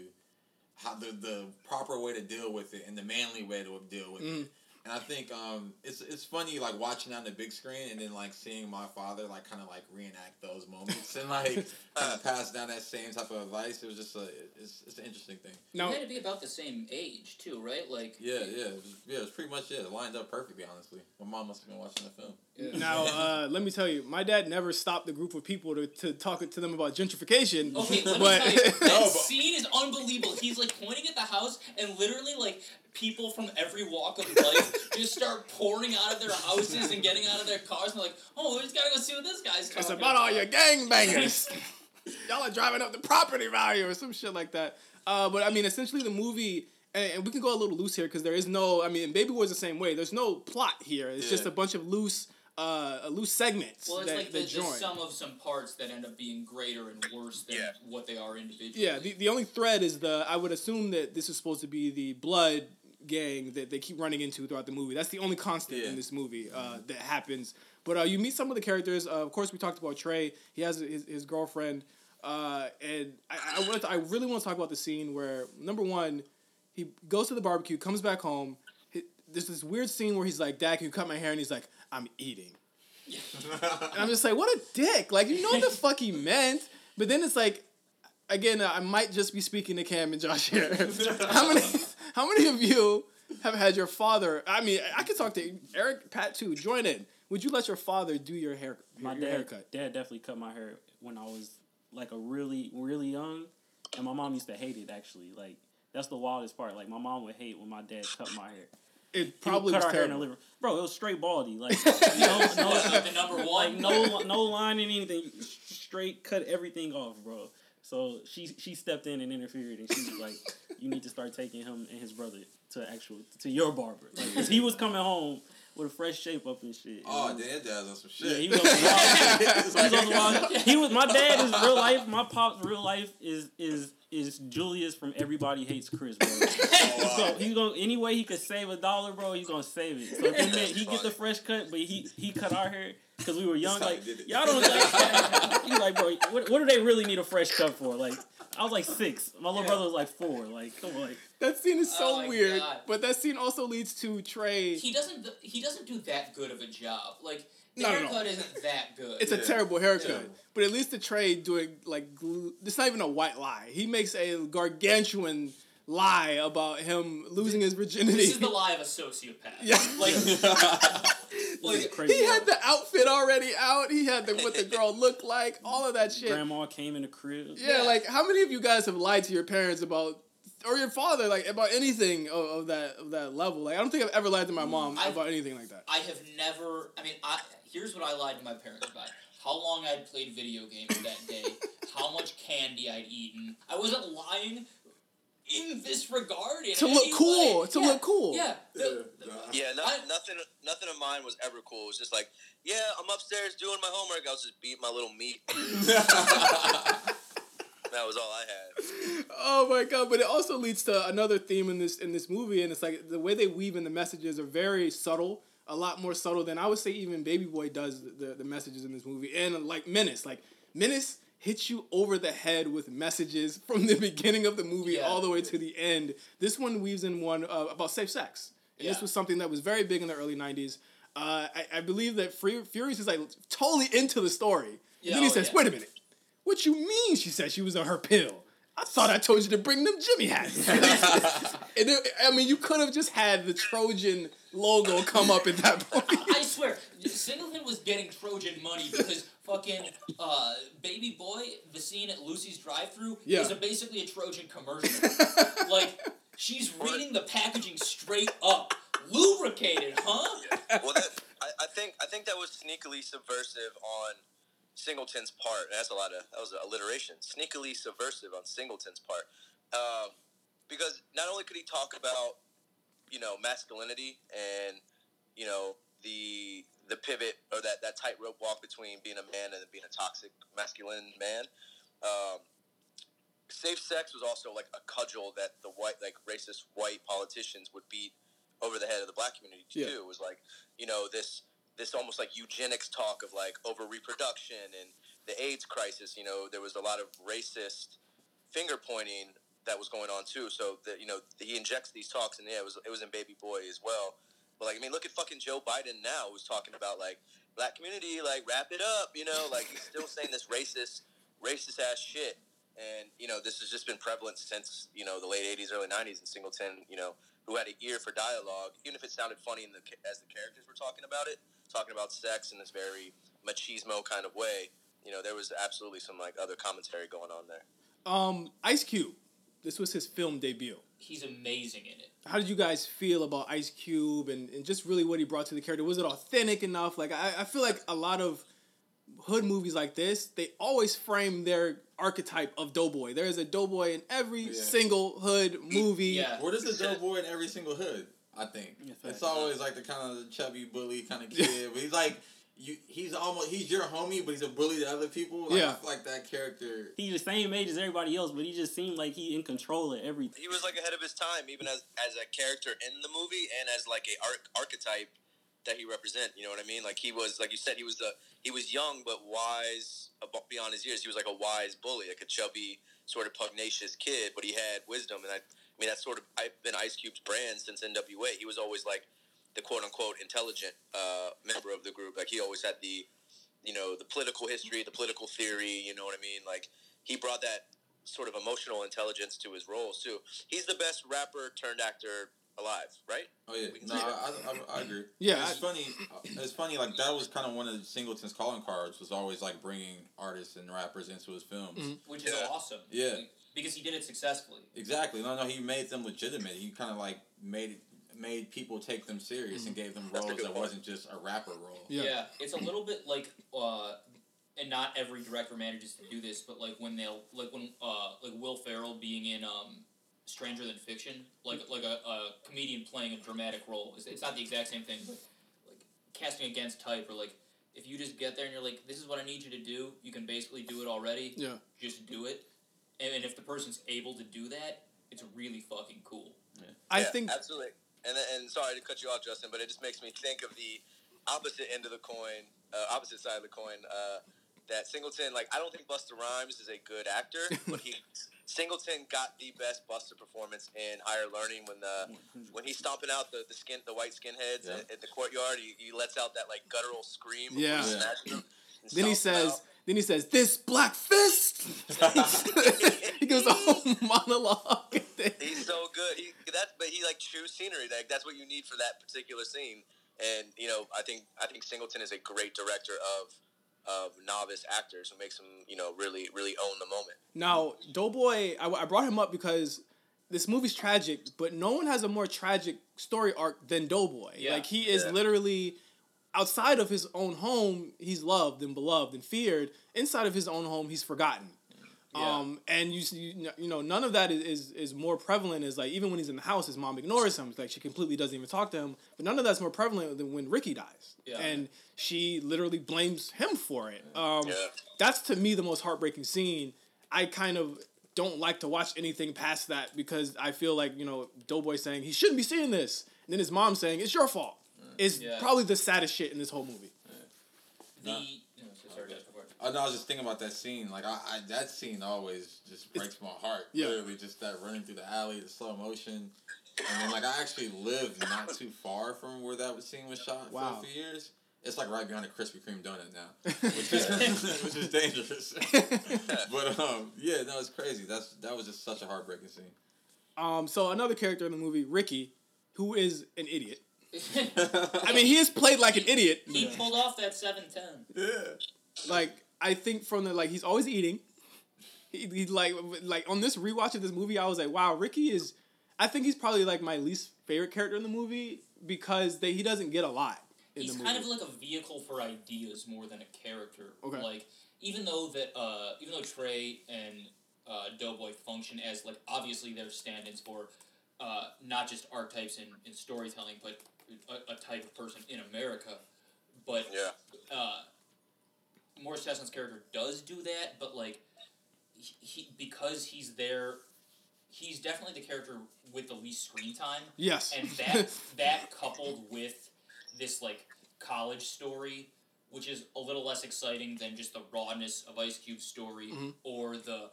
E: how the, the proper way to deal with it and the manly way to deal with it. Mm. And I think um, it's it's funny like watching on the big screen and then like seeing my father like kind of like reenact those moments and like kind of pass down that same type of advice. It was just a it's, it's an interesting thing.
C: Now,
D: You had to be about the same age too, right? Like
E: Yeah, yeah, it was, yeah. It was pretty much it. It lined up perfectly, honestly. My mom must have been watching the film.
C: now, uh, let me tell you, my dad never stopped a group of people to, to talk to them about gentrification.
D: Okay, let me
C: but
D: tell you, that
E: No, but-
D: scene is unbelievable. He's like pointing at the house, and literally like people from every walk of life just start pouring out of their houses and getting out of their cars, and like, "Oh, we just gotta go see what this guy's talking
C: it's about all your gangbangers. Y'all are driving up the property value or some shit like that. Uh, but I mean, essentially, the movie, and, and we can go a little loose here because there is no. I mean, Baby Boy's the same way. There's no plot here. It's just a bunch of loose, uh, loose segments
D: Well, it's
C: that,
D: like the,
C: that
D: the sum of some parts that end up being greater and worse than
G: Yeah.
D: what they are individually.
C: Yeah, the, the only thread is the. I would assume that this is supposed to be the blood gang that they keep running into throughout the movie. That's the only constant
E: Yeah.
C: in this movie uh, that happens. But uh, you meet some of the characters. Uh, of course, we talked about Trey. He has his, his girlfriend, uh, and I I, to, I really want to talk about the scene where number one, he goes to the barbecue, comes back home. He, there's this weird scene where he's like, "Dad, can you cut my hair?" And he's like, "I'm eating." And I'm just like, what a dick. Like, you know what the fuck he meant. But then it's like, again, I might just be speaking to Cam and Josh here. how many how many of you have had your father I mean, I could talk to Eric, Pat too, join in. Would you let your father do your hair
F: My
C: your
F: dad,
C: haircut?
F: dad definitely cut my hair when I was like a really, really young, and my mom used to hate it. Actually, like that's the wildest part. Like my mom would hate when my dad cut my hair.
C: It probably
F: cut
C: was
F: our hair in the
C: terrible.
F: living. Bro, it was straight baldy. Like no, no,
D: Like the number
F: like no, no line in anything. Straight cut everything off, bro. So she she stepped in and interfered, and she was like, "You need to start taking him and his brother to actual to your barber." Like, 'cause he was coming home with a fresh shape up and shit.
E: Oh,
F: And-
E: damn, dad's on some shit.
F: yeah, he was wild He was on some wild- He was my dad is real life. My pop's real life is is is Julius from Everybody Hates Chris, bro. He's gonna, he's gonna any way he could save a dollar, bro. He's gonna save it. So it he get the fresh cut, but he he cut our hair because we were young. Like
E: he did it.
F: y'all don't. Like, he's like, bro, what, what do they really need a fresh cut for? Like I was like six. My little brother was like four. Like come on. Like,
C: That scene is oh so
D: Oh
C: weird.
D: God.
C: But that scene also leads to Trey.
D: He doesn't. He doesn't do that good of a job. Like the
C: No, no, no.
D: haircut isn't that good.
C: It's a terrible haircut.
E: Yeah.
C: But at least the Trey doing like glue, it's not even a white lie. He makes a gargantuan lie about him losing his virginity.
D: this is the lie of a sociopath.
C: Yeah.
D: Like, like
F: crazy.
C: he had the outfit already out. He had the what the girl looked like. All of that shit.
F: Grandma came in the crib.
C: Yeah,
D: Yeah.
C: like how many of you guys have lied to your parents about or your father like about anything of, of that of that level? Like I don't think I've ever lied to my mom
D: I've-
C: about anything like that.
D: I have never. I mean, I here's what I lied to my parents about: how long I'd played video games that day, how much candy I'd eaten. I wasn't lying in this regard. In
C: To look cool,
D: way.
C: to
D: Yeah,
C: look cool.
D: Yeah. the-
E: Yeah, nah.
G: Yeah, no,
D: I-
G: nothing, nothing of mine was ever cool. It was just like, yeah, I'm upstairs doing my homework. I was just beating my little meat. that was all I had.
C: Oh my god! But it also leads to another theme in this in this movie, and it's like the way they weave in the messages are very subtle, a lot more subtle than I would say even Baby Boy does the, the, the messages in this movie, and like Menace, like Menace hits you over the head with messages from the beginning of the movie
D: Yeah.
C: all the way to the end. This one weaves in one uh, about safe sex, and this was something that was very big in the early '90s. Uh, I, I believe that Free, Furious is like totally into the story, and
D: Yeah,
C: then he
D: oh,
C: says,
D: yeah.
C: "Wait a minute." What you mean? She said she was on her pill. I thought I told you to bring them Jimmy hats. and it, I mean, you could have just had the Trojan logo come up at that point.
D: I swear, Singleton was getting Trojan money because fucking uh, baby boy, the scene at Lucy's drive-through
C: Yeah.
D: is a, basically a Trojan commercial. like she's reading the packaging straight up, lubricated, huh?
G: Well, that, I, I think I think that was sneakily subversive on Singleton's part. That's a lot of that was alliteration. Sneakily subversive on Singleton's part, um, because not only could he talk about you know masculinity and you know the the pivot or that that tightrope walk between being a man and being a toxic masculine man. Um, safe sex was also like a cudgel that the white like racist white politicians would beat over the head of the black community
C: Yeah.
G: too. It was like you know this this almost like eugenics talk of like over reproduction and the AIDS crisis. You know there was a lot of racist finger pointing that was going on too. So that you know he injects these talks and yeah it was it was in Baby Boy as well. But like, I mean, look at fucking Joe Biden now, who's talking about like black community, like wrap it up, you know, like he's still saying this racist, racist ass shit. And you know, this has just been prevalent since you know the late '80s, early '90s in Singleton. You know, who had an ear for dialogue, even if it sounded funny in the as the characters were talking about it, talking about sex in this very machismo kind of way. You know, there was absolutely some like other commentary going on there.
C: Um, Ice Cube. This was his film debut.
D: He's amazing in it.
C: How did you guys feel about Ice Cube and, and just really what he brought to the character? Was it authentic enough? Like I, I feel like a lot of hood movies like this, they always frame their archetype of doughboy. There is a doughboy in every
E: Yeah.
C: single hood movie.
D: Yeah.
E: Where does the doughboy in every single hood? I think
F: Yeah,
E: it's
F: facts.
E: always like the kind of chubby bully kind of kid. but he's like you. He's almost he's your homie, but he's a bully to other people. Like,
C: Yeah.
E: I feel like that character.
F: He's the same age as everybody else, but he just seemed like he in control of everything.
G: He was like ahead of his time, even as as a character in the movie and as like a arch- archetype that he represent. You know what I mean? Like he was, like you said, he was the he was young but wise beyond his years. He was like a wise bully, like a chubby sort of pugnacious kid, but he had wisdom. And I, I mean, that's sort of I've been Ice Cube's brand since NWA. He was always like the quote unquote intelligent uh, member of the group. Like he always had the you know the political history, the political theory. You know what I mean? Like he brought that sort of emotional intelligence to his roles too. He's the best rapper turned actor alive, right?
E: Oh yeah, no,
G: see
E: I. I, I, I agree.
C: Yeah,
E: it's
C: I-
E: funny. It's funny. Like that was kind of one of Singleton's calling cards. Was always like bringing artists and rappers into his films.
C: Mm-hmm.
D: which is
G: Yeah.
D: awesome.
E: Yeah.
D: because he did it successfully.
E: Exactly. No, no, he made them legitimate. He kind of like made it, made people take them serious and gave them roles that
G: point.
E: wasn't just a rapper role.
C: Yeah.
D: Yeah. it's a little bit like, uh, and not every director manages to do this, but like when they'll like when uh like Will Ferrell being in um Stranger Than Fiction, like like a, a comedian playing a dramatic role. It's, it's not the exact same thing, but like casting against type or like if you just get there and you're like, this is what I need you to do, you can basically do it already.
C: Yeah.
D: Just do it, and, and if the person's able to do that, it's really fucking cool.
C: I
G: Yeah,
C: think
G: absolutely. And then- and sorry to cut you off, Justin, but it just makes me think of the opposite end of the coin, uh, opposite side of the coin. Uh, that Singleton, like, I don't think Busta Rhymes is a good actor, but he Singleton got the best Busta performance in Higher Learning when the when he's stomping out the, the skin the white skinheads
E: Yeah.
G: at, at the courtyard. He, he lets out that like guttural scream.
C: Yeah.
G: he
E: Yeah.
G: smashes them and
C: then he says
G: out.
C: then he says this black fist. he goes a whole monologue.
G: He's so good. He that's but he like chews scenery. Like that's what you need for that particular scene. And you know, I think I think Singleton is a great director of of novice actors who makes them you know really really own the moment.
C: Now, Doughboy, I, I brought him up because this movie's tragic, but no one has a more tragic story arc than Doughboy.
D: Yeah.
C: Like he is
G: Yeah.
C: literally outside of his own home, he's loved and beloved and feared. Inside of his own home, he's forgotten.
D: Yeah.
C: Um, and you, see- you know none of that is, is is more prevalent as like even when he's in the house, his mom ignores him. It's like she completely doesn't even talk to him. But none of that's more prevalent than when Ricky dies,
D: Yeah.
C: and she literally blames him for it. Um,
G: Yeah.
C: that's to me the most heartbreaking scene. I kind of don't like to watch anything past that because I feel like you know Doughboy saying he shouldn't be seeing this, and then his mom saying it's your fault. Is
D: Yeah.
C: probably the saddest shit in this whole movie.
D: The
E: Nah.
D: no, sorry, Jeff, before.
E: I know. I was just thinking about that scene. Like I, I that scene always just breaks my heart.
C: Yeah.
E: Literally, just that running through the alley, the slow motion, and then like I actually lived not too far from where that scene was shot
C: Wow.
E: for a few years. It's like right behind a Krispy Kreme donut now, which is which is dangerous. but um, yeah, no, it's crazy. That's that was just such a heartbreaking scene.
C: Um, so another character in the movie, Ricky, who is an idiot. I mean, he is played like an idiot.
D: he pulled off that seven ten.
E: Yeah.
C: Like I think from the like he's always eating. He, he like like on this rewatch of this movie, I was like, wow, Ricky is. I think he's probably like my least favorite character in the movie because they, he doesn't get a lot in
D: He's
C: the movie.
D: kind of like a vehicle for ideas more than a character.
C: Okay.
D: Like even though that uh, even though Trey and uh, Doughboy function as like obviously they're stand-ins for uh, not just archetypes in, in storytelling, but a, a type of person in America. But
G: Yeah.
D: uh, Morris Chestnut's character does do that, but like he, he because he's there, he's definitely the character with the least screen time
C: yes,
D: and that that coupled with this like college story which is a little less exciting than just the rawness of ice cube's story
C: Mm-hmm.
D: or the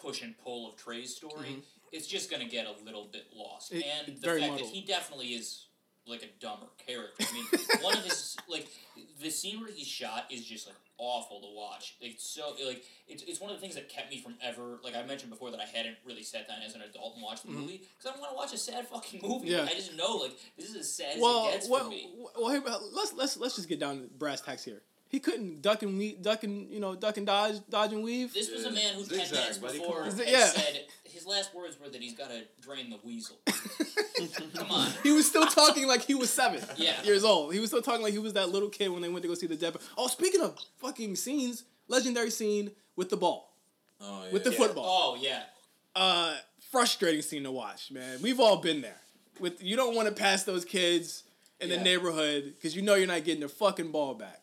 D: push and pull of trey's story it's just going to get a little bit lost
C: It-
D: and the fact
C: muddled.
D: that he definitely is like a dumber character. I mean, one of his like the scene where he's shot is just like awful to watch. It's so like it's, it's one of the things that kept me from ever like I mentioned before that I hadn't really sat down as an adult and watched the movie because I don't want to watch a sad fucking movie.
C: Mm-hmm. Yeah.
D: I just know like this is as sad
C: well,
D: as it gets
C: well,
D: for me.
C: well, here, but let's let's let's just get down to brass tacks here. He couldn't duck and weave, duck and you know, duck and dodge, dodge and weave.
D: This was a man who ten
E: Zigzag,
D: minutes
E: buddy,
D: before
E: on.
C: Yeah.
D: said his last words were that he's got to drain the weasel. Come on.
C: He was still talking like he was seven
D: Yeah.
C: years old. He was still talking like he was that little kid when they went to go see the dead. Oh, speaking of fucking scenes, legendary scene with the ball,
E: Oh, yeah.
C: with the football.
D: Oh yeah.
C: Uh, frustrating scene to watch, man. We've all been there. With you don't want to pass those kids in the
D: Yeah.
C: neighborhood because you know you're not getting the fucking ball back.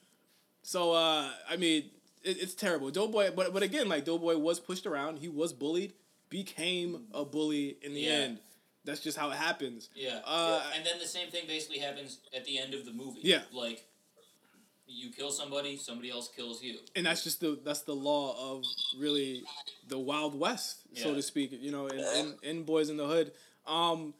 C: So uh, I mean, it, it's terrible. Doughboy, but but again, like Doughboy was pushed around. He was bullied, became a bully in the
D: Yeah.
C: end. That's just how it happens.
D: Yeah.
C: Uh,
D: And then the same thing basically happens at the end of the movie.
C: Yeah.
D: Like, you kill somebody, somebody else kills you.
C: and that's just the that's the law of really the wild west so to speak you know in, in, in boys in the hood um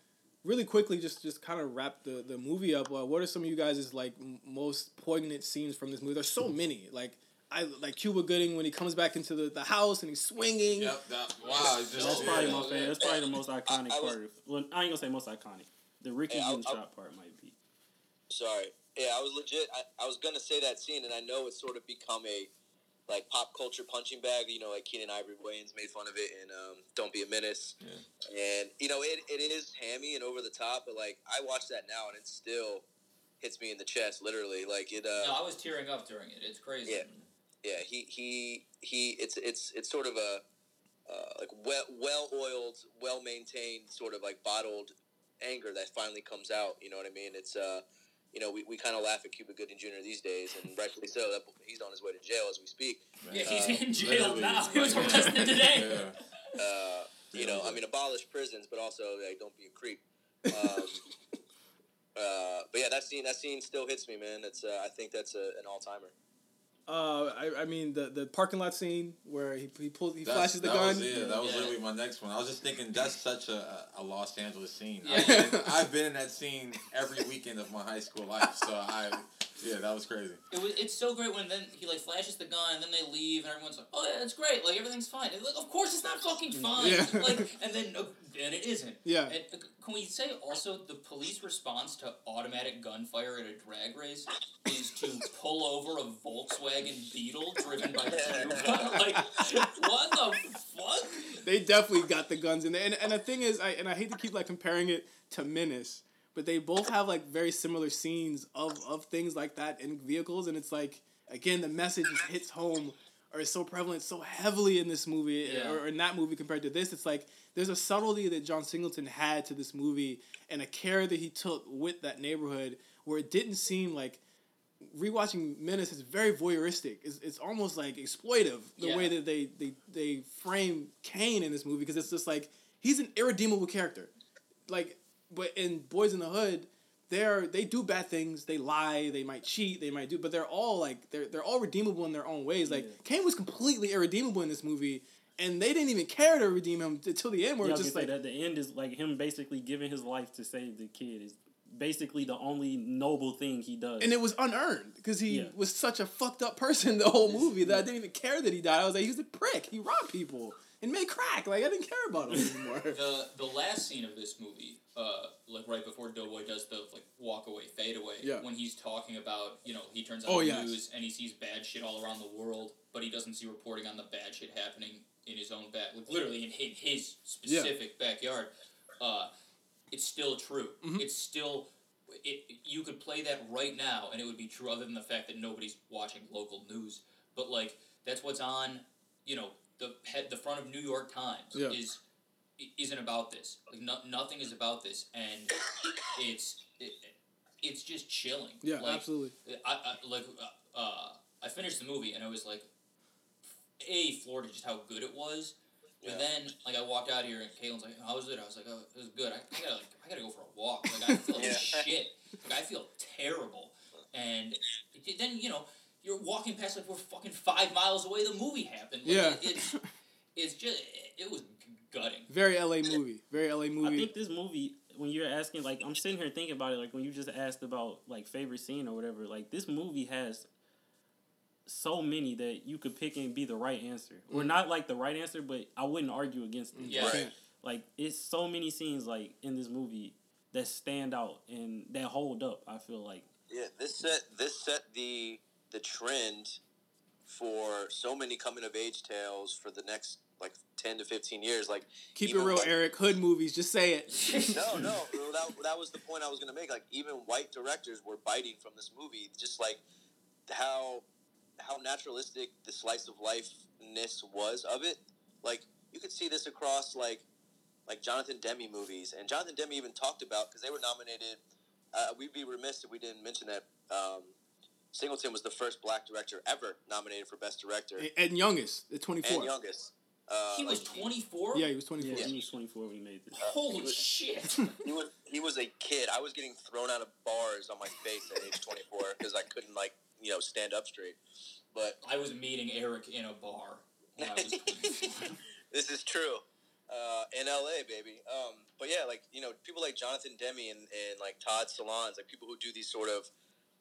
C: really quickly just just kind of wrap the the movie up uh, what are some of you guys' like m- most poignant scenes from this movie there's so many like I like Cuba Gooding when he comes back into the, the house and he's swinging.
E: Yep, that, wow. Just,
F: That's
E: yeah.
F: probably my favorite. That's probably the most iconic
G: I was-
F: part. Of, well, I ain't gonna say most iconic. The Ricky
G: Yeah, I-
F: getting
G: I-
F: shot part might be.
G: Sorry. Yeah, I was legit. I, I was gonna say that scene, and I know it's sort of become a like pop culture punching bag. You know, like Keenen Ivory Wayans made fun of it in um, "Don't Be a Menace," and you know it, it is hammy and over the top. But like I watch that now, and it still hits me in the chest, literally. Like it. Uh,
D: No, I was tearing up during it. It's crazy.
G: Yeah. Yeah, he he he. It's it's it's sort of a uh, like well well oiled, well maintained, sort of like bottled anger that finally comes out. You know what I mean? It's uh, you know, we, we kind of laugh at Cuba Gooding Jr. these days, and rightfully so. That, he's on his way to jail as we speak.
D: Yeah,
G: Uh,
D: he's in jail now. He was arrested today.
E: Yeah.
G: Uh, you know, I mean, abolish prisons, but also like don't be a creep. Um, uh, but yeah, that scene that scene still hits me, man. It's uh, I think that's a, an all timer.
C: Uh, I, I mean the the parking lot scene where he he pulls he
E: That's-
C: flashes the
E: that
C: gun.
E: Was, yeah, that was
D: Yeah.
E: literally my next one. I was just thinking that's such a, a Los Angeles scene.
D: Yeah.
E: I've, been, I've been in that scene every weekend of my high school life. So I, yeah, that was crazy.
D: It was, it's so great when then he like flashes the gun and then they leave and everyone's like, oh yeah, it's great, like everything's fine. And, like, of course it's not fucking fine.
C: Yeah.
D: Like and then uh, and it isn't.
C: Yeah.
D: And uh, can we say also the police response to automatic gunfire at a drag race is to pull over a Volkswagen Beetle driven by Cuba? like what the fuck?
C: they definitely got the guns in there. And, and the thing is, I and I hate to keep like comparing it to Menace, but they both have like very similar scenes of of things like that in vehicles, and it's like again the message just hits home or is so prevalent so heavily in this movie
D: Yeah.
C: or in that movie compared to this. It's like there's a subtlety that John Singleton had to this movie and a care that he took with that neighborhood where it didn't seem like rewatching Menace is very voyeuristic. It's, it's almost like exploitive the
D: Yeah.
C: way that they, they they frame Caine in this movie because it's just like he's an irredeemable character. Like, but in Boys in the Hood, they're they do bad things. They lie. They might cheat. They might do, but they're all like they're they're all redeemable in their own ways. Like Caine was completely irredeemable in this movie. And they didn't even care to redeem him until the end, where
F: Yeah,
C: it's just like,
F: that the end is like him basically giving his life to save the kid is basically the only noble thing he does.
C: and it was unearned because he
F: Yeah.
C: was such a fucked up person the whole movie that I didn't even care that he died. I was like, he was a prick. He robbed people and made crack. Like I didn't care about him anymore.
D: The the last scene of this movie, uh, like right before Doughboy does the like walk away, fade away,
C: Yeah.
D: when he's talking about you know he turns on
C: Oh,
D: the
C: yes.
D: news and he sees bad shit all around the world, but he doesn't see reporting on the bad shit happening in his own back, like literally in, in his specific backyard. Uh, it's still true.
C: Mm-hmm.
D: It's still. It, you could play that right now and it would be true other than the fact that nobody's watching local news but like that's what's on you know the head the front of new york times
C: Yeah.
D: is isn't about this like no, nothing is about this and it's it, it's just chilling
C: Yeah,
D: like,
C: absolutely.
D: I, I like uh, uh, I finished the movie and I was like, a floored at just how good it was. But
G: Yeah.
D: then like I walked out here and Caitlin's like, "How was it?" I was like, "Oh, it was good. I, I gotta like I gotta go for a walk. Like I feel like
G: Yeah.
D: shit. Like I feel terrible." And then you know you're walking past like we're fucking five miles away. The movie happened. Like,
C: Yeah.
D: it- it's it's just it was gutting.
C: Very LA movie. Very LA movie.
F: I think this movie when you're asking, like, I'm sitting here thinking about it. Like when you just asked about like favorite scene or whatever. Like this movie has so many that you could pick and be the right answer, or mm. not like the right answer, but I wouldn't argue against it.
D: Yeah.
G: Right.
F: Like it's so many scenes like in this movie that stand out and that hold up. I feel like
G: Yeah, this set this set the the trend for so many coming of age tales for the next like ten to fifteen years. Like
C: Keep it real,
G: white-
C: Eric. Hood movies. Just say it.
G: No, no, that, that was the point I was gonna make. Like even white directors were biting from this movie, just like how how naturalistic the slice of lifeness was of it. Like you could see this across like like Jonathan Demme movies, and Jonathan Demme even talked about because they were nominated. Uh, we'd be remiss if we didn't mention that um, Singleton was the first black director ever nominated for best director
C: And youngest, at 24.
G: and youngest. Uh,
D: He was
G: like,
D: 24.
C: Yeah, he was 24.
F: yeah, he was 24 when he made this.
D: Holy shit!
G: He was he was a kid. I was getting thrown out of bars on my face at age 24 because I couldn't like you know stand up straight. But
D: I was meeting Eric in a bar when I was 24.
G: this is true uh, in LA, baby. Um, but yeah, like you know, people like Jonathan Demme and, and like Todd Solondz, like people who do these sort of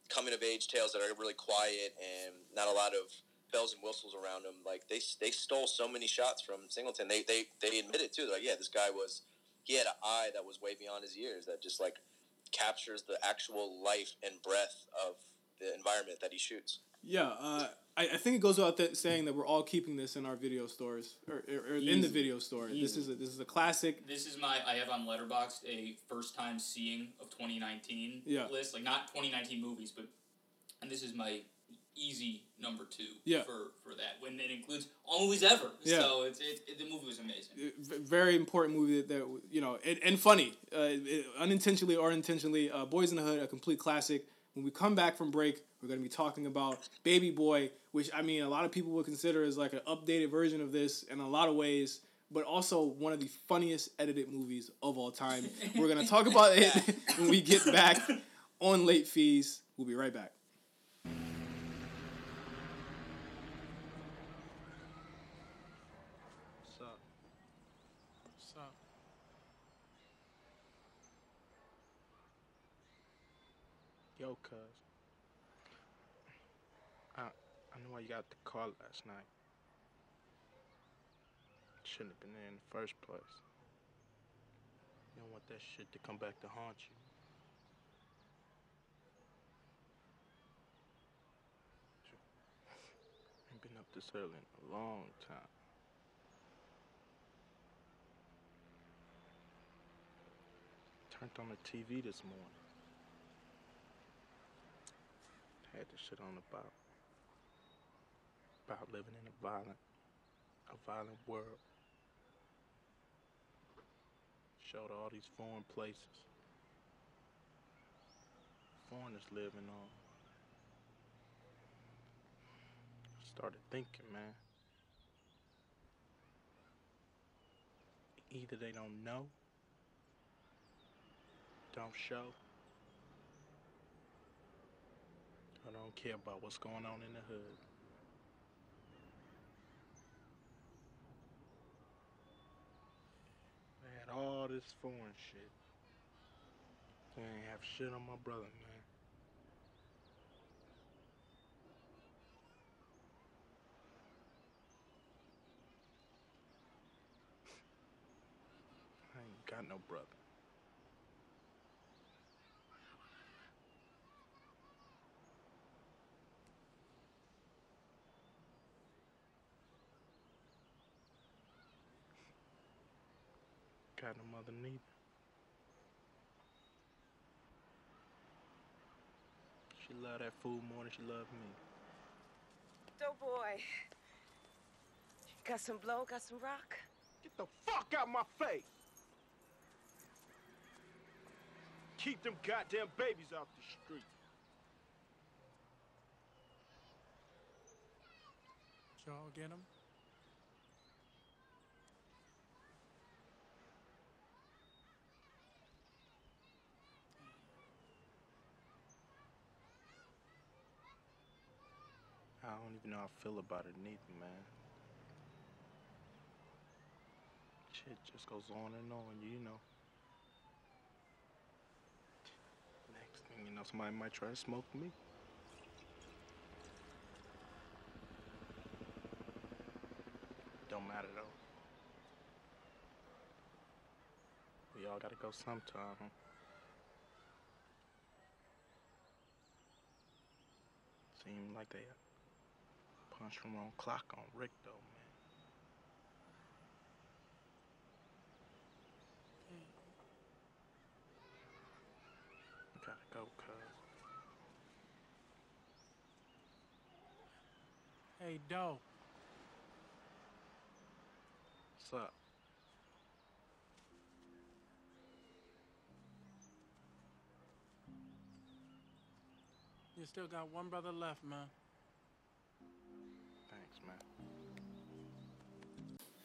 G: coming of age tales that are really quiet and not a lot of bells and whistles around them. Like they they stole so many shots from Singleton. They they they admitted too. They're like, yeah, this guy was he had an eye that was way beyond his years. That just like captures the actual life and breath of the environment that he shoots.
C: Yeah, uh, I, I think it goes without that saying that we're all keeping this in our video stores or, or, or in the video store. This is a, this is a classic.
D: This is my I have on Letterboxd a first time seeing of 2019
C: Yeah.
D: list, like not 2019 movies, but and this is my easy number two
C: Yeah.
D: for for that when it includes all movies ever.
C: Yeah.
D: So it's it, it, the movie was amazing.
C: v- very important movie that, that you know and, and funny uh, it- unintentionally or intentionally uh, boys in the hood a complete classic when we come back from break we're going to be talking about baby boy which i mean a lot of people would consider as like an updated version of this in a lot of ways but also one of the funniest edited movies of all time. We're going to talk about it when we get back on late fees. We'll be right back
H: What's up? What's up? Yo, cuz. I, I know why you got the call last night. Shouldn't have been there in the first place. You don't want that shit to come back to haunt you. Ain't been up this early in a long time. Turned on the TV this morning. Had the shit on the about about living in a violent a violent world. Showed all these foreign places. Foreigners living on. Started thinking, man. Either they don't know don't show. I don't care about what's going on in the hood. All this foreign shit. They ain't have shit on my brother, man. I ain't got no brother. Got no mother neither. She love that food more than she love me.
I: Doughboy. Got some blow, got some rock?
H: Get the fuck out my face! Keep them goddamn babies off the street.
J: Y'all get him?
H: I don't even know how I feel about it neither, man. Shit just goes on and on, you know. Next thing you know, somebody might try to smoke me. Don't matter though. We all gotta go sometime. Seem like they punched the wrong clock on Rick though, man. Gotta go, cuz.
J: Hey, Doe.
H: What's up?
J: You still got one brother left, man.
H: Thanks,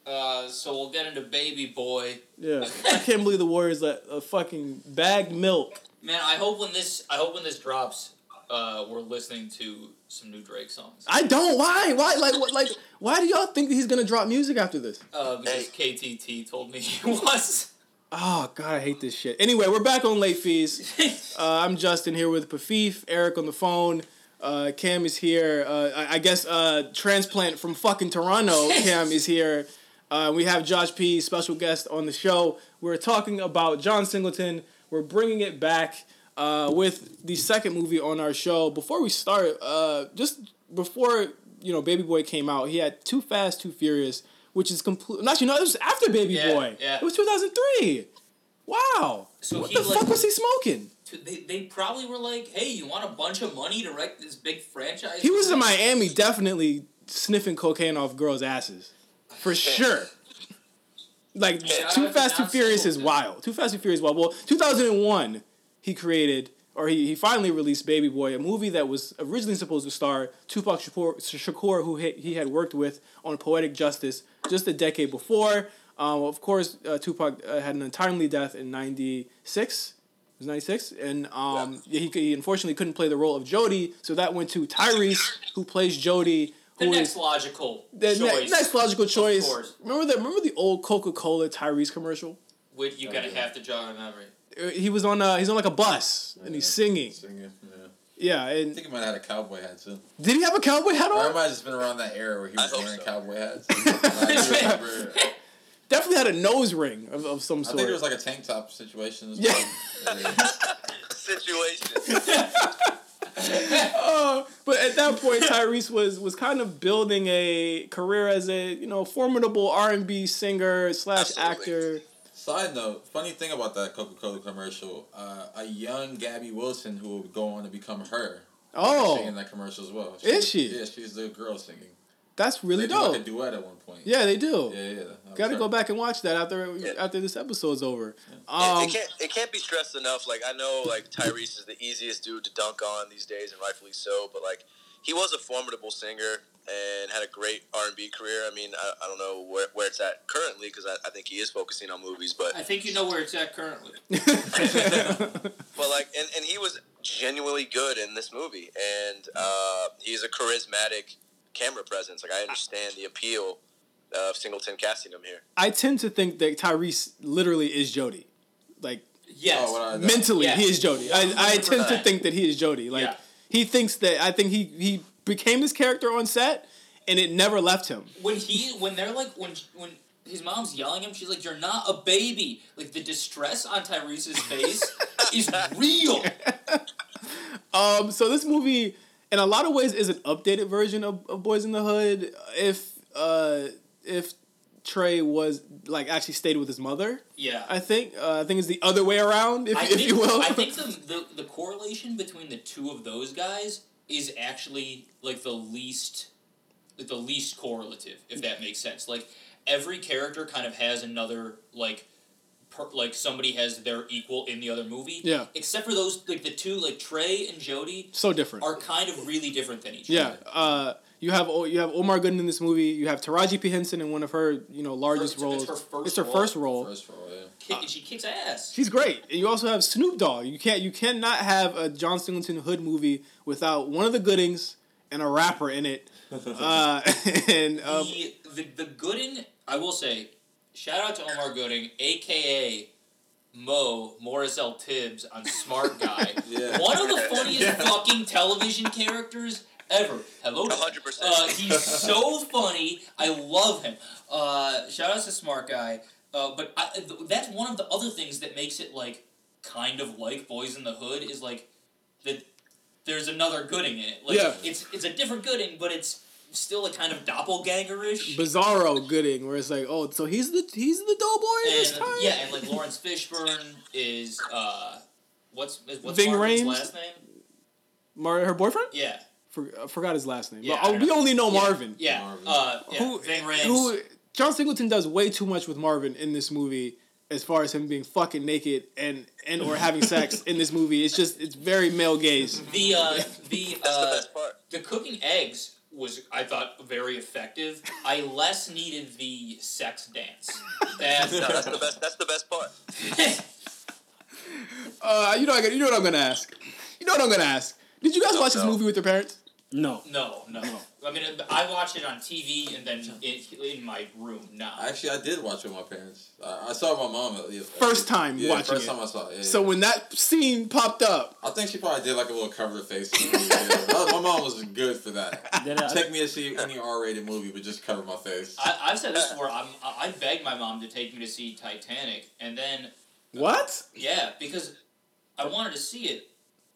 H: man.
D: Uh, so we'll get into Baby Boy.
C: Yeah, I can't believe the Warriors let a fucking bagged milk.
D: Man, I hope when this I hope when this drops, uh, we're listening to some new Drake songs.
C: I don't. Why? Why? Like what? Like why do y'all think that he's gonna drop music after this?
D: Uh, because KTT told me he was.
C: Oh God, I hate this shit. Anyway, we're back on late fees. Uh, I'm Justin here with Pafif, Eric on the phone. Uh, Cam is here. Uh, I, I guess uh, transplant from fucking Toronto. Cam is here. Uh, we have Josh P, special guest on the show. We're talking about John Singleton. We're bringing it back uh, with the second movie on our show. Before we start, uh, just before you know, Baby Boy came out, he had Too Fast, Too Furious, which is complete. Actually, no, it was after Baby
D: Yeah,
C: Boy.
D: yeah.
C: It was two thousand three. Wow.
D: So
C: what the
D: like-
C: fuck was he smoking?
D: They, they probably were like, hey, you want a bunch of money to wreck this big franchise?
C: He was in Miami, definitely sniffing cocaine off girls' asses, for sure. Like
D: Shout
C: Too Fast Too Furious is wild. Too Fast Too Furious is wild. Well, two thousand and one, he created or he, he finally released Baby Boy, a movie that was originally supposed to star Tupac Shakur, Shakur who he, he had worked with on Poetic Justice just a decade before. Um, of course, uh, Tupac uh, had an untimely death in '96. It was '96, and um, he, he unfortunately couldn't play the role of Jody, so that went to Tyrese, who plays Jody.
D: The
C: who
D: next
C: is-
D: logical
C: the ne- next logical choice.
D: course.
C: Remember the remember the old Coca Cola Tyrese commercial?
D: Would you gotta have to jog my memory.
C: Uh, He was on uh, he's on like a bus and he's singing.
E: Singing, yeah.
C: Yeah,
E: I
C: and
E: think he might have had a cowboy hat too.
C: did he have a cowboy hat
E: Or
C: I
E: might have just been around that era where he was wearing
G: so.
E: cowboy hats. I, do remember,
C: Definitely had a nose ring of, of some sort.
E: I think it was like a tank top situation. As
C: Yeah.
E: well. yeah.
G: Situation.
C: Uh, but at that point, Tyrese was was kind of building a career as a you know formidable R and B singer slash actor.
E: Side note, funny thing about that Coca Cola commercial, uh, a young Gabby Wilson who would go on to become her.
C: Oh.
E: singing that commercial as well.
C: Is she?
E: Yeah, she's the girl singing.
C: That's really
E: they do like a
C: dope.
E: duet at one point.
C: Yeah, they do.
E: yeah, yeah.
C: Got to go back and watch that after
G: Yeah.
C: after this episode's over.
G: it,
C: Um,
G: it can't it can't be stressed enough. Like I know like Tyrese is the easiest dude to dunk on these days, and rightfully so. But like he was a formidable singer and had a great R and B career. I mean, I, I don't know where, where it's at currently because I, I think he is focusing on movies. But
D: I think you know where it's at currently.
G: but like and, and he was genuinely good in this movie, and uh, he's a charismatic camera presence. Like I understand the appeal of Singleton casting him here.
C: I tend to think that Tyrese literally is Jody. Like
D: Yes.
E: Oh,
C: mentally,
D: Yeah.
C: he is Jody. I, I tend to think that he is Jody. Like
D: Yeah.
C: he thinks that I think he he became this character on set, and it never left him.
D: when he when they're like when when his mom's yelling at him, she's like, "You're not a baby." Like the distress on Tyrese's face is real.
C: Um, so this movie, in a lot of ways, is an updated version of, of Boys in the Hood. If uh, if Trey was like actually stayed with his mother,
D: Yeah.
C: I think uh, I think it's the other way around, if,
D: I
C: if
D: think,
C: you will.
D: I think the, the the correlation between the two of those guys is actually like the least like the least correlative, if that makes sense. Like every character kind of has another like per, like somebody has their equal in the other movie.
C: Yeah.
D: Except for those like the two like Trey and Jody
C: so different.
D: are kind of really different than each
C: Yeah,
D: other.
C: uh, you have you have Omar Gooding in this movie. You have Taraji P Henson in one of her you know largest
D: It's- it's
C: roles.
D: her first
C: It's her
D: role.
C: first role.
E: First of all, yeah.
D: Kick, she kicks ass.
C: She's great. And you also have Snoop Dogg. You can't you cannot have a John Singleton Hood movie without one of the Goodings and a rapper in it. uh, and um,
D: the, the the Gooding, I will say, shout out to Omar Gooding, aka Mo Morris L. Tibbs on Smart Guy.
E: Yeah.
D: One of the funniest
E: Yeah.
D: fucking television characters ever. Hello.
G: 100%.
D: Uh, he's so funny. I love him. Uh, shout out to Smart Guy. Uh, but I, th- that's one of the other things that makes it like kind of like Boys in the Hood is like that. There's another Gooding in it. Like,
C: Yeah.
D: It's it's a different Gooding, but it's still a kind of doppelgangerish.
C: Bizarro Gooding, where it's like, oh, so he's the he's the doughboy this
D: And
C: time.
D: yeah, and like Laurence Fishburne is uh, what's what's
C: Ving
D: Marvin's
C: Rhames?
D: last name?
C: Mar- her boyfriend.
D: Yeah,
C: For, I forgot his last name.
D: Yeah,
C: but,
D: I
C: oh, we
D: know.
C: only know
D: Yeah,
C: Marvin.
D: Yeah,
E: Marvin.
D: uh, yeah.
C: Who,
D: Ving Rhames.
C: who John Singleton does way too much with Marvin in this movie, as far as him being fucking naked and and or having sex in this movie. It's just it's very male gaze.
D: The uh, the uh, the cooking eggs was I thought very effective. I less needed the sex dance. That
G: No, that's the best. That's the best part.
C: Uh, you know, I you know what I'm gonna ask. You know what I'm gonna ask. Did you guys watch this movie with your parents?
F: No.
D: no, no, I mean, I watched it on TV and then in, in my room. Now,
E: Actually, I did watch it with my parents. I, I saw my mom. At least.
C: First time
E: yeah,
C: watching
E: first
C: it.
E: time I saw it. Yeah,
C: So
E: yeah.
C: when that scene popped up,
E: I think she probably did like a little cover the face. movie, yeah. my, my mom was good for that.
F: Did I- uh,
E: Take me to see any R-rated movie, but just cover my face.
D: I, I've said this before. I'm, I I begged my mom to take me to see Titanic, and then
C: what?
D: yeah, because I wanted to see it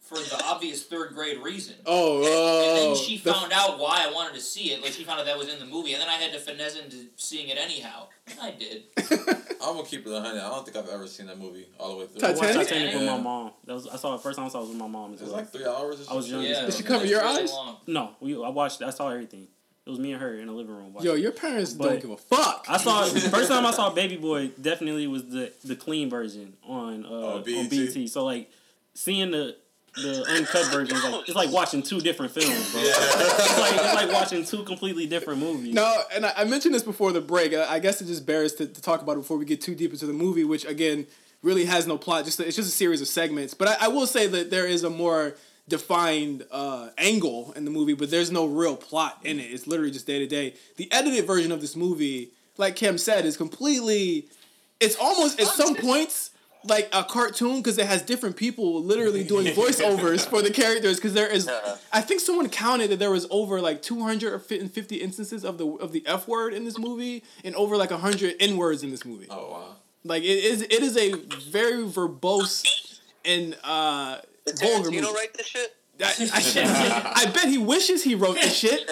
D: for the obvious third grade reason.
C: Oh,
D: And
C: oh.
D: then she
C: the-
D: found out why I wanted to see it. Like she found out that was in the movie, and then I had to finesse into seeing it anyhow. And I did.
E: I'm gonna keep it a hundred. I don't think I've ever seen that movie all the way through.
F: I watched
C: Titanic?
F: Titanic with my mom. That was I saw it first time I saw it with my mom
E: It was like three hours. Or
F: I was
E: something.
F: young
D: Yeah.
C: Did she cover your eyes?
D: long.
F: No, we I watched I saw everything. It was me and her in the living room. watching
C: Yo, your parents
F: But-
C: don't give a fuck.
F: I saw first time I saw Baby Boy definitely was the the clean version on uh
E: Oh,
F: on BT. So like seeing the the uncut version is like it's like watching two different films, bro. it's like it's like watching two completely different movies.
C: No, and I, I mentioned this before the break. I, I guess it just bears to, to talk about it before we get too deep into the movie, which again really has no plot. Just a, it's just a series of segments. But I, I will say that there is a more defined uh, angle in the movie, but there's no real plot in it. It's literally just day to day. The edited version of this movie, like Kim said, is completely. It's almost at some points like a cartoon because it has different people literally doing voiceovers for the characters because there is I think someone counted that there was over like 250 instances of the of the F word in this movie and over like 100 N words in this movie.
E: Oh wow.
C: Like it is it is a very verbose and uh
G: Did
C: vulgar movie.
G: Tarantino write this shit?
C: I, I, I bet he wishes he wrote this shit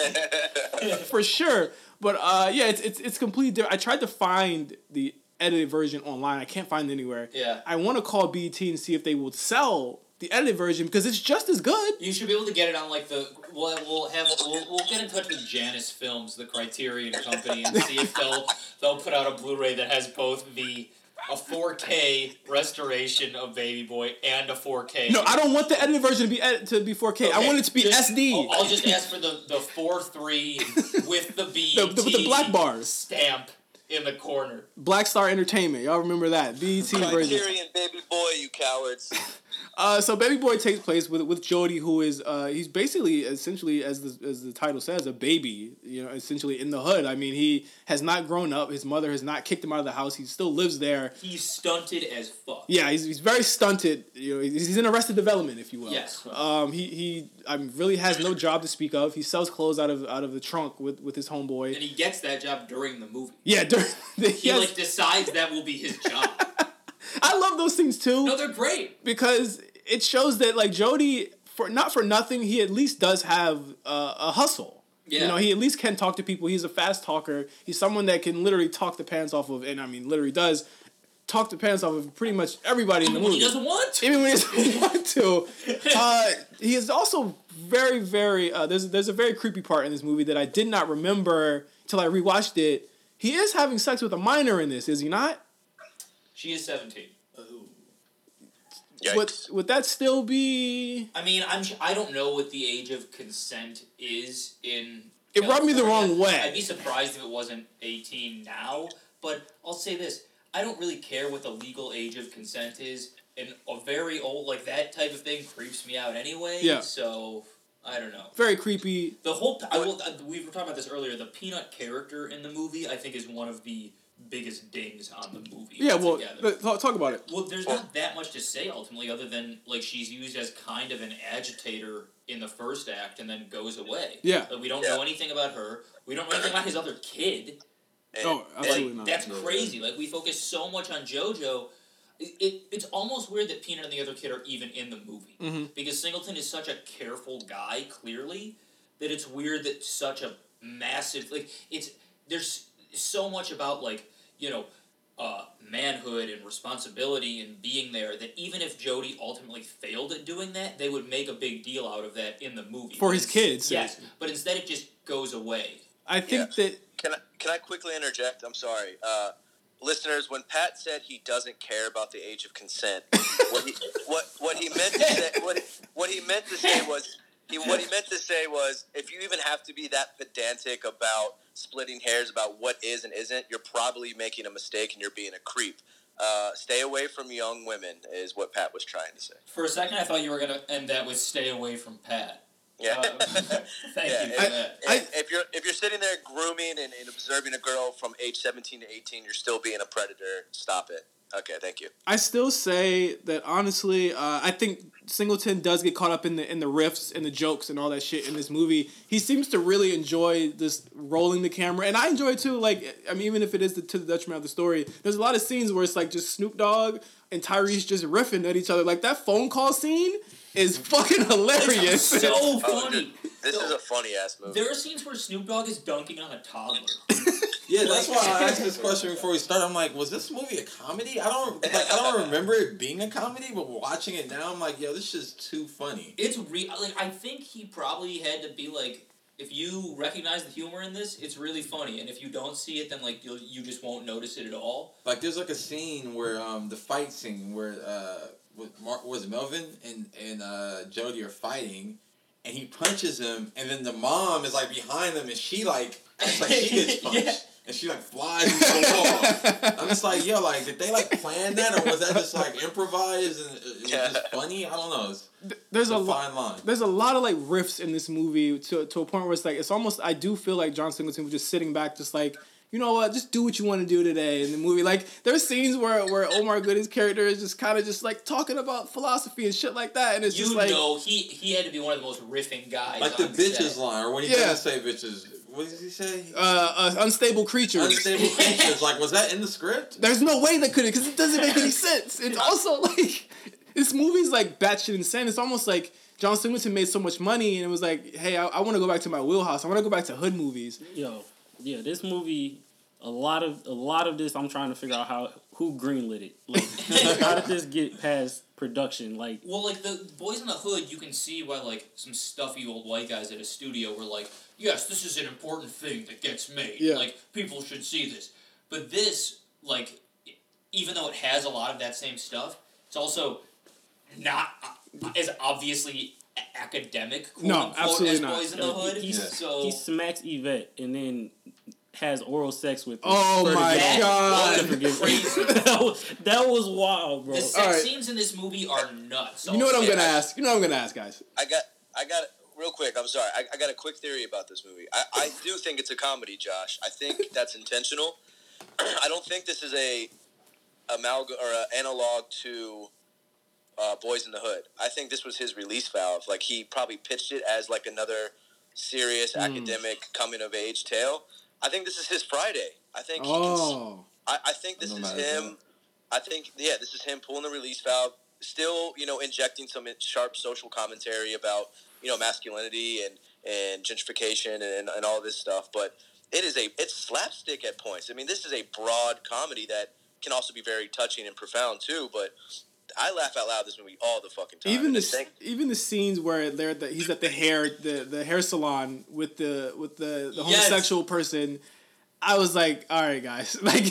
C: for sure. But uh, yeah, it's it's it's completely different. I tried to find the edited version online. I can't find it anywhere.
D: Yeah.
C: I want to call BET and see if they will sell the edited version because it's just as good.
D: You should be able to get it on like the. We'll, we'll have we'll, we'll get in touch with Janus Films, the Criterion company, and see if they'll they'll put out a Blu-ray that has both the a 4K restoration of Baby Boy and a 4K.
C: No, I don't want the edited version to be ed- to be 4K. I
D: Okay,
C: want it to be
D: just-
C: SD.
D: I'll, I'll just ask for the the four three with the B
C: The- the- with the black bars.
D: stamp in the corner.
C: Black Star Entertainment. Y'all remember that BET version.
G: Criterion, baby boy, you cowards.
C: Uh, so Baby Boy takes place with with Jody, who is uh, he's basically essentially as the as the title says a baby. You know, essentially in the hood. I mean, he has not grown up. His mother has not kicked him out of the house. He still lives there.
D: He's stunted as fuck.
C: Yeah, he's, he's very stunted. You know, he's, he's in Arrested Development, if you will.
D: Yes.
C: Um, he he I mean, really has no job to speak of. He sells clothes out of out of the trunk with with his homeboy.
D: And he gets that job during the movie.
C: Yeah, during the,
D: He like decides that will be his job.
C: I love those things too.
D: no, they're great.
C: because it shows that like Jody, for not for nothing, he at least does have uh, a hustle.
D: Yeah.
C: You know, he at least can talk to people. He's a fast talker. He's someone that can literally talk the pants off of, and I mean, literally does talk the pants off of pretty much everybody in the
D: When
C: movie.
D: he doesn't want to.
C: Even when he doesn't want to. Uh, he is also very, very. Uh, there's there's a very creepy part in this movie that I did not remember till I rewatched it. He is having sex with a minor in this, is he not?
D: She is seventeen.
G: Yikes.
C: Would would that still be?
D: I mean, I'm. I don't know what the age of consent is in.
C: It rubbed me the wrong way.
D: I'd be surprised if it wasn't eighteen now. But I'll say this: I don't really care what the legal age of consent is, and a very old like that type of thing creeps me out anyway.
C: Yeah.
D: So I don't know.
C: Very creepy.
D: The whole I will. uh, We were talking about this earlier. The peanut character in the movie, I think, is one of the biggest dings on the movie.
C: Yeah, well,
D: altogether.
C: th- talk, talk about it.
D: Well, there's not that much to say ultimately, other than like she's used as kind of an agitator in the first act, and then goes away.
C: Yeah.
D: Like, we don't know anything about her. We don't know anything about his other kid.
C: Oh, absolutely
D: Like,
C: not.
D: That's crazy. Like we focus so much on JoJo. It, it, it's almost weird that Peanut and the other kid are even in the movie
C: Mhm.
D: because Singleton is such a careful guy, clearly, that it's weird that such a massive like it's there's so much about like you know uh, manhood and responsibility and being there that even if Jody ultimately failed at doing that, they would make a big deal out of that in the movie
C: For
D: But
C: his kids,
D: Yes, but instead it just goes away.
C: I think that
G: Can I can I quickly interject? I'm sorry, uh, listeners. When Pat said he doesn't care about the age of consent, what he what what he meant to say what what he meant to say was he what he meant to say was if you even have to be that pedantic about splitting hairs about what is and isn't, you're probably making a mistake and you're being a creep. Uh, stay away from young women is what Pat was trying to say.
D: For a second, I thought you were gonna end that with "Stay away from Pat."
G: Yeah.
D: Uh, thank
G: Yeah,
D: you for
G: if-
D: that.
G: if, if you're if you're sitting there grooming and, and observing a girl from age 17 to 18, you're still being a predator. Stop it. Okay, thank you.
C: I still say that honestly, uh, I think Singleton does get caught up in the in the riffs and the jokes and all that shit in this movie. He seems to really enjoy this rolling the camera, and I enjoy it too. Like, I mean, even if it is the, to the detriment of the story, there's a lot of scenes where it's like just Snoop Dogg and Tyrese just riffing at each other. Like that phone call scene is fucking hilarious.
D: so
G: Oh,
D: funny.
G: This is a funny ass movie.
D: There are scenes where Snoop Dogg is dunking on a toddler.
E: Yeah, that's why I asked this question before we started. I'm like, was this movie a comedy? I don't like. I don't remember it being a comedy, but watching it now, I'm like, yo, this is too funny.
D: It's real. like I think he probably had to be like, if you recognize the humor in this, it's really funny, and if you don't see it, then like you you just won't notice it at all.
E: Like, there's like a scene where um the fight scene where uh with Mark was Melvin and and uh Jody are fighting, and he punches him, and then the mom is like behind them, and she like it's like she gets punched.
D: Yeah.
E: And she like flies into the wall. I'm just like, yo, like, did they like plan that, or was that just like improvised and it was just funny? I don't know. It's,
C: there's
E: it's
C: a
E: a
C: lot.
E: fine line.
C: There's a lot of like riffs in this movie to to a point where it's like it's almost I do feel like John Singleton was just sitting back, just like you know what, just do what you want to do today in the movie. Like there's scenes where where Omar Gooding's character is just kind of just like talking about philosophy and shit like that, and it's
D: You
C: just like
D: know, he he had to be one of the most riffing guys.
E: Like the bitches
D: set.
E: line, or when he
C: Yeah.
E: doesn't say bitches, what did he say?
C: uh, uh, unstable creatures.
E: Unstable creatures. Like, was that in the script?
C: There's no way they could have because it doesn't make any sense. It's also like this movie's like batshit insane. It's almost like John Singleton made so much money and it was like, hey, I, I want to go back to my wheelhouse. I want to go back to hood movies.
F: Yo, yeah, this movie, a lot of a lot of this, I'm trying to figure out how who greenlit it. Like, how did this get past production? Like,
D: Well, like the Boys in the Hood, you can see why like some stuffy old white guys at a studio were like, "Yes, this is an important thing that gets made.
C: Yeah.
D: Like people should see this." But this, like, even though it has a lot of that same stuff, it's also not uh, as obviously academic. Quote
C: No,
D: unquote,
C: absolutely
D: as
C: not.
D: Boys in the
F: he,
D: Hood.
F: he,
D: So
F: he smacks Yvette and then has oral sex with.
C: Oh my
F: God.
C: God.
F: Never forget
D: Crazy.
F: that, was, wild, bro.
D: the sex
C: Alright.
D: scenes in this movie are nuts.
C: You know what I'm gonna
D: say.
C: ask? You know what I'm gonna ask, guys.
G: I got, I got, real quick. I'm sorry. I, I got a quick theory about this movie. I, I do think it's a comedy, Josh. I think that's intentional. I don't think this is a amalgam or a analog to uh, Boys in the Hood. I think this was his release valve. Like he probably pitched it as like another serious
C: Mm.
G: academic coming of age tale. I think this is his Friday. I think he can.
C: Oh,
G: I, I think this is him. I think yeah, this is him pulling the release valve. Still, you know, injecting some sharp social commentary about you know masculinity and and gentrification and, and all this stuff. But it is a it's slapstick at points. I mean, this is a broad comedy that can also be very touching and profound too. But I laugh out loud this movie all the fucking time.
C: even
G: And
C: the
G: this
C: even the scenes where they're the, he's at the hair the, the hair salon with the with the, the
D: Yes.
C: homosexual person. I was like, all right, guys. Like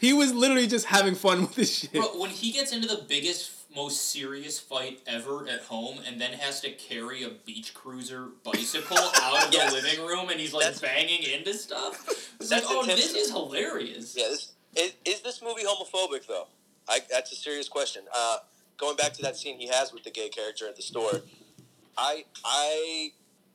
C: he was literally just having fun with this shit.
D: Bro, when he gets into the biggest, most serious fight ever at home, and then has to carry a beach cruiser bicycle out of
G: Yes.
D: the living room, and he's like
G: That's-
D: banging into stuff, it's like, oh, this is hilarious.
G: Yeah, this, is, is this movie homophobic though? I, that's a serious question. Uh, going back to that scene he has with the gay character at the store, I I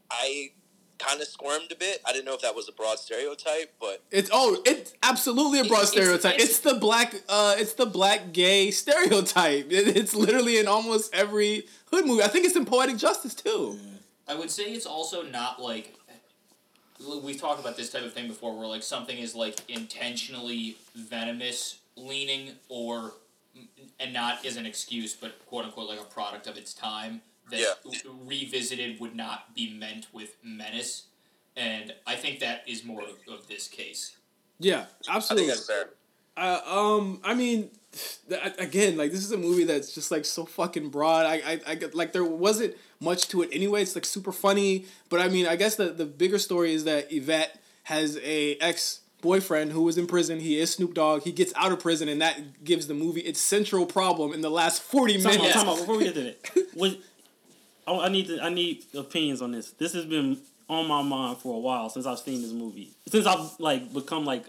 G: I kind of squirmed a bit. I didn't know if that was a broad stereotype, but
C: It's oh, it's absolutely a broad
D: It's-
C: stereotype. It's,
D: it's-
C: the black, uh, it's the black gay stereotype. It- it's literally in almost every hood movie. I think it's in Poetic Justice too.
D: I would say it's also not like we've talked about this type of thing before, where like something is like intentionally venomous leaning, or and not as an excuse, but quote unquote like a product of its time that
G: Yeah.
D: revisited would not be meant with menace, and I think that is more of, of this case.
C: Yeah,
G: I
C: absolutely.
G: think that's fair.
C: Uh, um, I mean, th- again, like this is a movie that's just like so fucking broad. I, I, I get- like there wasn't much to it anyway. It's like super funny, but I mean, I guess the the bigger story is that Yvette has a ex boyfriend who was in prison. He is Snoop Dogg. He gets out of prison, and that gives the movie its central problem in the last forty
F: Time out,
C: minutes.
F: time out, before we get to that, was, I, I need to, I need opinions on this. This has been on my mind for a while since I've seen this movie. Since I've like become like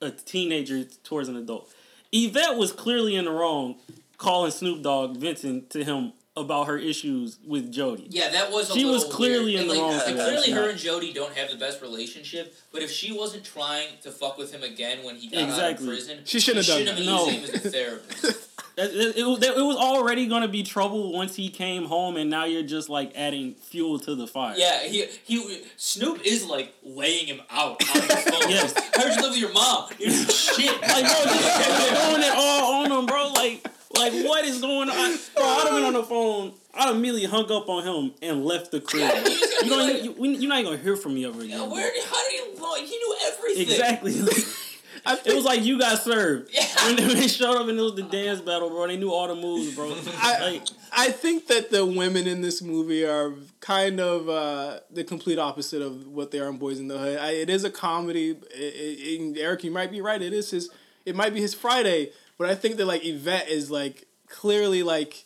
F: a teenager towards an adult. Yvette was clearly in the wrong calling Snoop Dogg Vincent to him about her issues with Jody.
D: Yeah, that was. A
F: She was clearly
D: weird.
F: in
D: And,
F: the
D: like,
F: wrong
D: and
F: for that.
D: Clearly, her and Jody don't have the best relationship. But if she wasn't trying to fuck with him again when he got out of prison,
C: She shouldn't have done
D: shouldn't
C: that.
D: have
F: No.
D: used him as a therapist.
F: It, it, it, it was already going to be trouble once he came home, and now you're just like adding fuel to the fire.
D: yeah, he he Snoop is like laying him out on the phone.
F: Yes.
D: How'd you live with your mom? You're shit.
F: Like, bro, just throwing it all on him, bro. Like, like what is going on? Bro, I'd have been on the phone. I'd immediately hung up on him and left the crib.
D: Yeah, he's
F: you
D: be
F: don't,
D: like-
F: you, we- you're not even gonna hear from me ever again.
D: Yeah,
F: bro.
D: where? How did he? know? He knew everything.
F: Exactly.
C: I
F: it was like you got served.
D: Yeah.
F: When they- showed up and it was the dance battle, bro. They knew all the moves, bro.
C: I-
F: like,
C: I think that the women in this movie are kind of uh, the complete opposite of what they are in Boys in the Hood. I, it is a comedy. It, it, and Eric, you might be right. It is his. It might be his Friday, but I think that like Yvette is like clearly like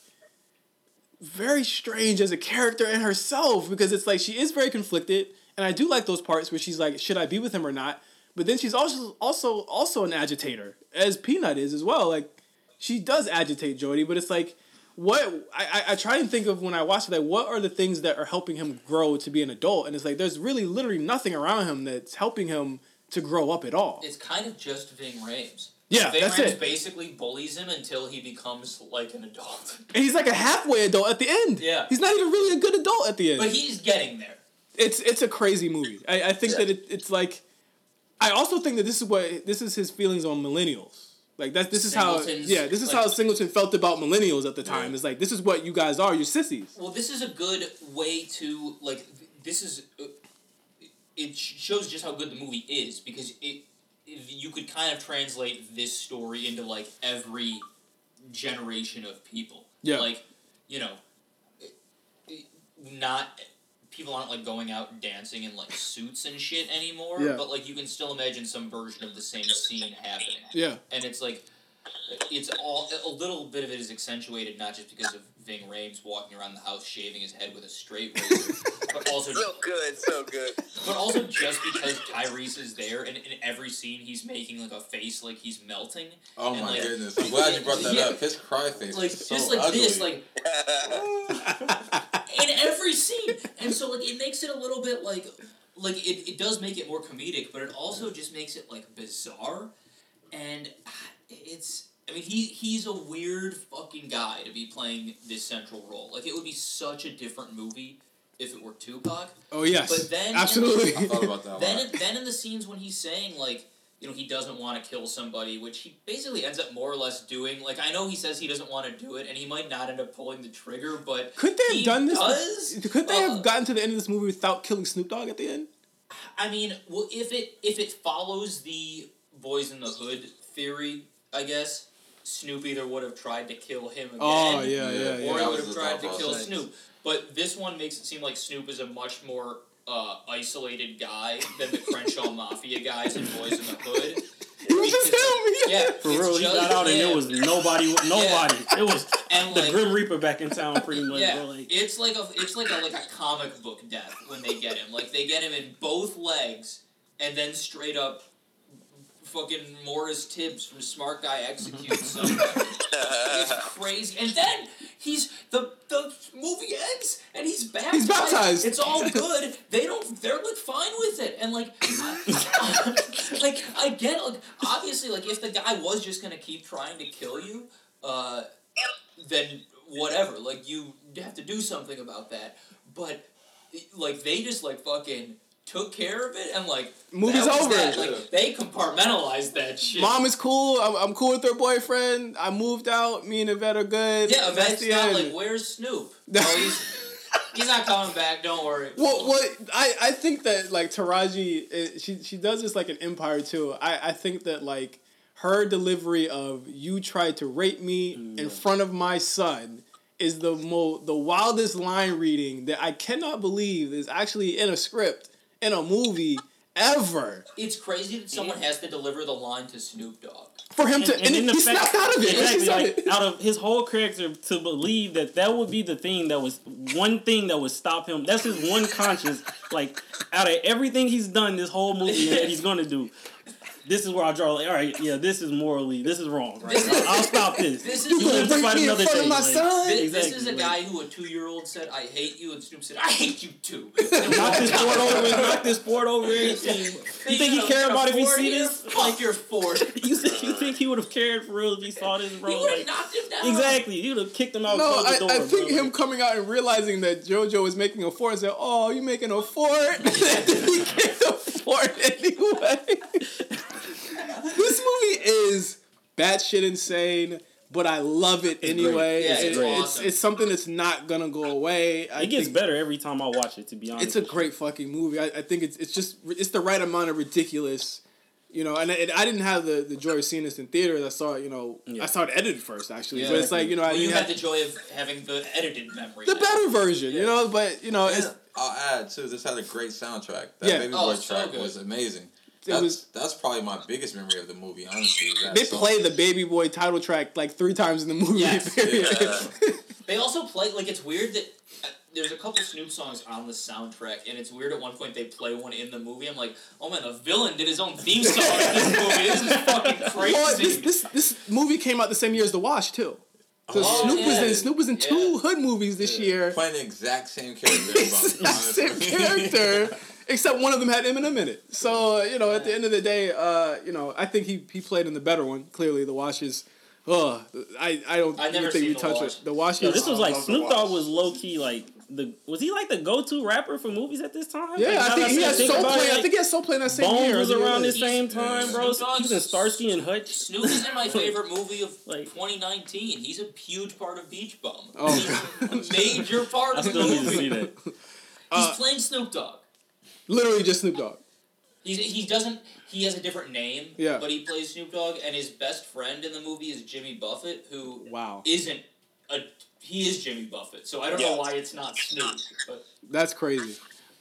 C: very strange as a character in herself because it's like she is very conflicted, and I do like those parts where she's like, should I be with him or not? But then she's also also also an agitator, as Peanut is as well. Like she does agitate Jody, but it's like what I, I, try and think of when I watch it, like what are the things that are helping him grow to be an adult? And it's like there's really literally nothing around him that's helping him to grow up at all.
D: It's kind of just Ving Rhames.
C: Yeah,
D: Ving
C: that's it.
D: basically bullies him until he becomes like an adult.
C: And he's like a halfway adult at the end.
D: Yeah.
C: He's not even really a good adult at the end.
D: but he's getting there.
C: it's it's a crazy movie. I, I think
G: Yeah.
C: that it, it's like I also think that this is what this is his feelings on millennials. Like that this is how yeah, this is
D: like-
C: how Singleton felt about millennials at the time.
E: Yeah.
C: It's like this is what you guys are, you're sissies.
D: Well, this is a good way to like. This is. It shows just how good the movie is because it. You could kind of translate this story into like every generation of people.
C: Yeah.
D: Like, you know, not people aren't like going out dancing in like suits and shit anymore.
C: Yeah.
D: But like you can still imagine some version of the same scene happening
C: Yeah.
D: and it's like it's all a little bit of it is accentuated not just because of Ving Rhames walking around the house shaving his head with a straight razor, but also
G: So good, so good.
D: but also just because Tyrese is there and in every scene he's making like a face like he's melting.
E: Oh
D: And,
E: my
D: like,
E: goodness! I'm glad you brought that
D: yeah.
E: up. His cry face
D: Like
E: is so
D: just like
E: ugly.
D: this, like in every scene, and so like it makes it a little bit like like it, it does make it more comedic, but it also just makes it like bizarre, and ah, it's I mean he he's a weird fucking guy to be playing this central role. Like it would be such a different movie if it were Tupac.
C: Oh yes.
D: But then-
C: absolutely.
E: I thought about that. A
D: Then
E: lot.
D: in, then in the scenes when he's saying like you know he doesn't want to kill somebody, which he basically ends up more or less doing. Like I know he says he doesn't want to do it, and he might not end up pulling the trigger, but
C: Could they have
D: he
C: done this?
D: Does
C: Could they
D: Uh,
C: have gotten to the end of this movie without killing Snoop Dogg at the end?
D: I mean, well, if it if it follows the boys in the hood theory, I guess Snoop either would have tried to kill him again,
C: Oh yeah,
E: Yeah,
C: yeah,
D: or
C: yeah.
D: he would have tried to kill
E: process.
D: Snoop. But this one makes it seem like Snoop is a much more uh, isolated guy than the Crenshaw Mafia guys and Boys in the Hood.
C: It was just him.
D: Yeah,
F: For real, he got out and it was nobody. Nobody. It was
D: and
F: the
D: like
F: Grim Reaper back in town, pretty much.
D: yeah,
F: Like,
D: it's like a it's like a like a comic book death when they get him. Like they get him in both legs, and then straight up, fucking Morris Tibbs from Smart Guy executes somebody. it's crazy. And then he's the the movie ends and he's baptized.
C: He's baptized.
D: It's all good. they don't. They're like fine with it, and like, I, like I get. Like obviously, like if the guy was just gonna keep trying to kill you, uh, then whatever. Like you have to do something about that. But like they just like fucking took care of it and like
C: Movie's over.
D: that. Like they compartmentalized that shit.
C: Mom is cool. I'm, I'm cool with her boyfriend. I moved out. Me and Yvette are good.
D: yeah, Yvette's not
C: end.
D: like where's Snoop? oh, he's he's not coming back. Don't worry.
C: Well, what I, I think that like Taraji, eh, she she does this like an Empire too. I, I think that like her delivery of "you tried to rape me
D: Mm,
C: in front of my son" is the mo the wildest line reading that I cannot believe is actually in a script in a movie ever
D: It's crazy that someone has to deliver the line to Snoop Dogg.
C: for him to and,
F: then
C: he snapped out of it.
F: Exactly, like, out of his whole character to believe that that would be the thing that was one thing that would stop him. That's his one conscience. Like out of everything he's done this whole movie that he's gonna do, this is where I draw. Like, all right, yeah, this is morally, this is wrong. Right? I'll, I'll stop this.
D: This is
F: You
D: gonna
F: live fight
C: me in
F: another
C: front of my
F: like,
C: son?
D: This,
F: Exactly,
D: this is a
F: like-
D: guy who a two year old said, "I hate you," and Snoop said, "I hate you too."
F: Knock this board over. Knock this board over. Everything. You think he cared about if he see this?
D: Fuck your Ford.
F: You think, you think he would have cared for real if he saw this, bro?
D: He would have
F: Like,
D: knocked him down.
F: exactly. He would have kicked him out.
C: No, I,
F: the door,
C: I think
F: bro.
C: him coming out and realizing that JoJo is making a fort and said, "Oh, you making a fort?" he kicked a fort anyway. This movie is batshit insane, but I love it anyway.
D: Yeah, it's
C: It-
D: great.
C: it's,
D: awesome.
C: it's something that's not gonna go away. I
F: It gets
C: think
F: better every time I watch it. To be honest,
C: It's a great fucking movie. I, I think it's it's just it's the right amount of ridiculous. You know, and, and I didn't have the, the joy of seeing this in theaters. I saw it, you know,
F: Yeah.
C: I saw it edited first actually,
D: Yeah.
C: but it's like you know, I
D: Well, you
C: didn't
D: had
C: have
D: the joy of having the edited memory.
C: the
D: now.
C: better version, you know. But you know, it's
E: I'll add too. This had a great soundtrack. That
C: Yeah.
E: Baby
D: Oh,
E: Boy
D: so
E: track
D: good.
E: was amazing.
C: It
E: That's,
C: was-
E: that's probably my biggest memory of the movie. Honestly,
C: they
E: song.
C: play the Baby Boy title track like three times in the movie.
D: Yes.
E: Yeah.
D: They also play like it's weird that uh, there's a couple Snoop songs on the soundtrack, and it's weird at one point they play one in the movie. I'm like, oh man, the villain did his own theme song in this movie. This is fucking crazy.
C: Well, this, this this movie came out the same year as The Wash too. So
D: Oh,
C: Snoop was in Snoop was in two hood movies this year.
E: playing the exact same character.
C: It's same character, except one of them had Eminem in it. So uh, you know, at the end of the day, uh, you know, I think he he played in the better one. Clearly, the Wash is. Oh, I I don't
D: I've never
C: even think
D: you
C: we touch
D: Wash.
C: it. The Wash
F: Yo,
C: is.
F: this was like Snoop Dogg was low key like the was he like the go to rapper for movies at this time?
C: yeah,
F: Like,
C: I
F: now
C: think
F: that
C: he had
F: think
C: Soul
F: about
C: Plane.
F: it,
C: I think he had Soul Plane that same
F: Bones
C: year.
F: was
C: I think it
F: around the same time, bro.
D: Snoop Dogg's-
F: He was in Starsky and Hutch.
D: Snoop is in my favorite movie of
F: Like-
D: 2019. He's a huge part of Beach Bum.
C: Oh,
D: He's a major part
F: I
D: of the
F: still need to
D: movie.
F: see that.
D: He's
C: Uh,
D: playing Snoop Dogg.
C: Literally just Snoop Dogg.
D: He's, he doesn't. He has a different name.
C: Yeah.
D: But he plays Snoop Dogg, and his best friend in the movie is Jimmy Buffett, who
C: Wow,
D: isn't a. He is Jimmy Buffett, so I don't know why it's not Snoop. But
C: that's crazy.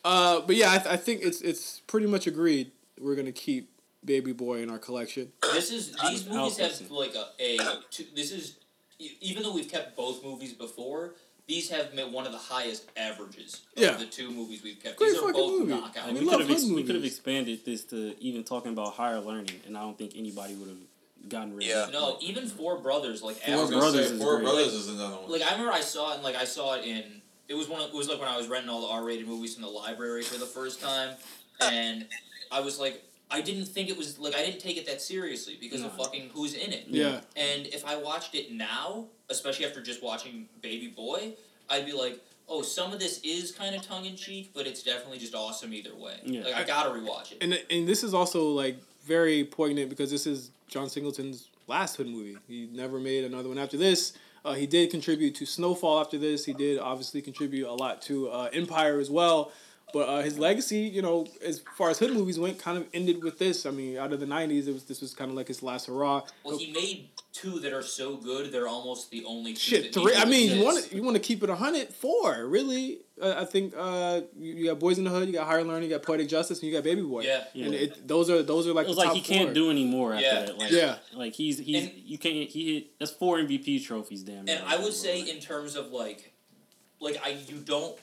C: Uh, but yeah, I, th- I think it's it's pretty much agreed. We're gonna keep Baby Boy in our collection.
D: this is these movies have like a, a two, this is e- even though we've kept both movies before. These have met one of the highest averages of
C: Yeah.
D: the two movies we've kept.
C: Great
D: These are
C: fucking
D: both
C: movie.
D: knockouts.
C: I mean,
F: we
C: love
F: could have ex- we could have expanded this to even talking about higher learning, and I don't think anybody would have gotten rid
G: Yeah.
F: of it.
D: No, even Four Brothers, like
E: I was
D: average-
E: gonna
F: Brothers
E: say
F: is
E: Four
F: great.
E: Brothers is another one.
D: Like I remember I saw it and like I saw it in it was one of, it was like when I was renting all the R rated movies from the library for the first time and I was like I didn't think it was like I didn't take it that seriously because of fucking who's in it.
C: Yeah,
D: And if I watched it now, especially after just watching Baby Boy, I'd be like, oh, some of this is kind of tongue in cheek, but it's definitely just awesome either way.
F: Yeah.
D: Like I gotta rewatch it.
C: and and this is also like very poignant because this is John Singleton's last hood movie. He never made another one after this. Uh, he did contribute to Snowfall after this. He did obviously contribute a lot to uh, Empire as well. But uh, his legacy, you know, as far as hood movies went, kind of ended with this. I mean, out of the '90s, it was this was kind of like his last hurrah.
D: Well, he made two that are so good they're almost the only two
C: Shit,
D: that
C: three. I mean, you want to you want to keep it a hundred. Four, really. Uh, I think uh, you, you got Boys in the Hood, you got Higher Learning, you got Poetic Justice, and you got Baby Boy.
D: Yeah.
C: And it, those are those are like
F: It was
C: the
F: like
C: top
F: he can't
C: four.
F: do anymore after
D: Yeah.
F: that. Like,
C: Yeah.
F: like he's he's
D: And-
F: you can't he hit that's four MVP trophies. Damn.
D: And
F: right
D: I would say,
F: bro.
D: in terms of like, like I you don't,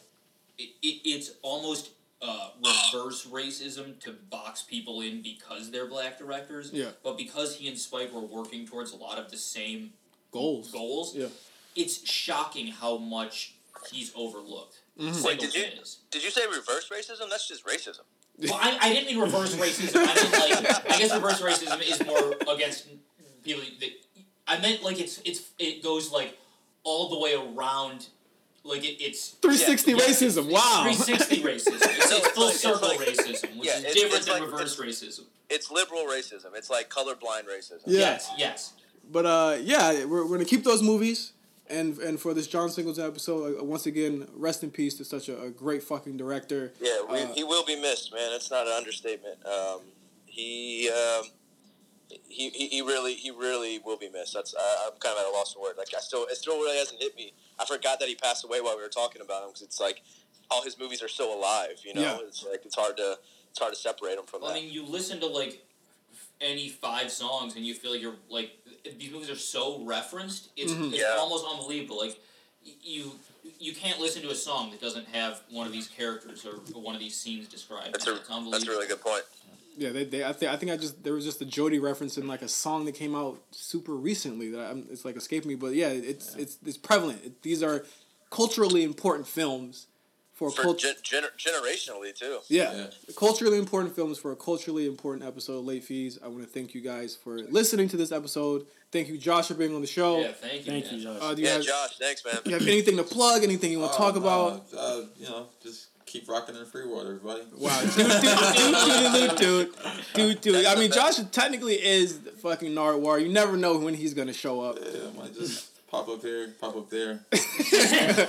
D: it, it it's almost uh, reverse racism to box people in because they're black directors.
C: Yeah.
D: But because he and Spike were working towards a lot of the same
C: goals.
D: goals,
C: Yeah.
D: it's shocking how much he's overlooked.
C: Mm-hmm.
G: Wait, did you
D: is.
G: did you say reverse racism? That's just racism.
D: Well, I, I didn't mean reverse racism. I mean like I guess reverse racism is more against people that I meant like it's it's it goes like all the way around. Like it, it's
C: 360
D: yeah,
C: racism. Wow.
D: 360 racism. It's, it's full
G: It's
D: circle
G: like-
D: racism, which
G: yeah,
D: is
G: it's-
D: different
G: it's
D: than
G: like-
D: reverse racism.
G: It's liberal racism. It's like colorblind racism.
C: Yeah.
D: Yes, yes.
C: But uh, yeah, we're, we're gonna keep those movies, and and for this John Singleton episode, uh, once again, rest in peace to such a, a great fucking director.
G: Yeah, we,
C: Uh,
G: he will be missed, man. It's not an understatement. Um, he, um, he, he, he really, he really will be missed. That's I, I'm kind of at a loss for words. Like I still, it still really hasn't hit me. I forgot that he passed away while we were talking about him because it's like all his movies are still alive. You know,
C: Yeah.
G: it's like it's hard to, it's hard to separate them from
D: Well, I mean, you listen to like any five songs, and you feel like you're like these movies are so referenced. It's,
C: Mhm.
D: it's
G: Yeah.
D: almost unbelievable. Like you you can't listen to a song that doesn't have one of these characters or one of these scenes described.
G: That's a,
D: it's unbelievable.
G: that's a really good point.
C: Yeah, they, they I think I think I just there was just a Jody reference in like a song that came out super recently that I'm, it's like escaped me, but yeah, it's it's it's prevalent. It, these are culturally important films for,
G: For
C: culture.
G: gen- gener- generationally too.
C: Yeah.
E: Yeah.
C: culturally important films for a culturally important episode of Late Fees. I want to thank you guys for listening to this episode. Thank you, Josh, for being on the show.
D: yeah, thank you.
F: Thank
D: man.
F: you, Josh.
C: Uh, do you
G: Yeah,
C: have,
G: Josh. Thanks, man.
C: you have anything to plug? Anything you want to
E: Oh,
C: talk
E: no,
C: about?
E: Uh, you know, just keep rocking in free water, everybody.
C: Wow, dude, dude, dude, dude, dude, dude. I mean, Josh technically is the fucking Nardwuar. You never know when he's gonna show up.
E: Yeah, I might just pop up here, pop up there.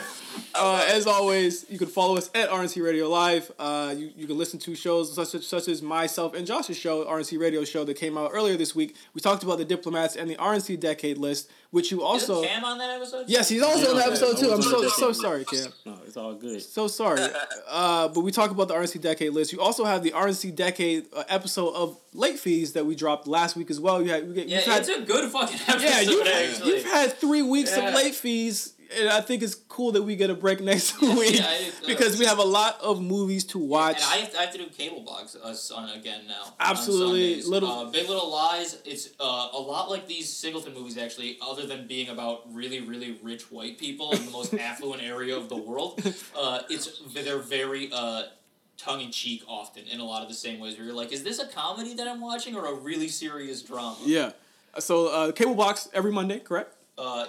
C: Uh, as always, you can follow us at RNC Radio Live. Uh, you, you can listen to shows such as, such as myself and Josh's show, RNC Radio Show, that came out earlier this week. We talked about the diplomats and the RNC Decade List, which you also.
D: Isn't Cam on that episode?
C: Yes, he's also on the
F: Yeah,
C: episode too.
F: I
C: I'm so so sorry, Cam.
F: No, it's all good.
C: So sorry. Uh, but we talked about the RNC Decade list. You also have the RNC Decade uh, episode of Late Fees that we dropped last week as well. You had, you get,
D: Yeah,
C: you've had
D: it's a good fucking episode.
C: yeah, you've,
D: actually.
C: you've had three weeks
D: Yeah.
C: of late fees, and I think it's cool that we get a break next week
D: yeah, does.
C: because we have a lot of movies to watch.
D: And I have, to, I have to do cable box us on again now.
C: Absolutely. Little-
D: uh, Big Little Lies. It's uh, a lot like these Singleton movies, actually, other than being about really, really rich white people in the most affluent area of the world. Uh, it's they're very uh, tongue in cheek often in a lot of the same ways. Where you're like, is this a comedy that I'm watching or a really serious drama?
C: yeah. So uh, cable box every Monday, correct?
D: Uh,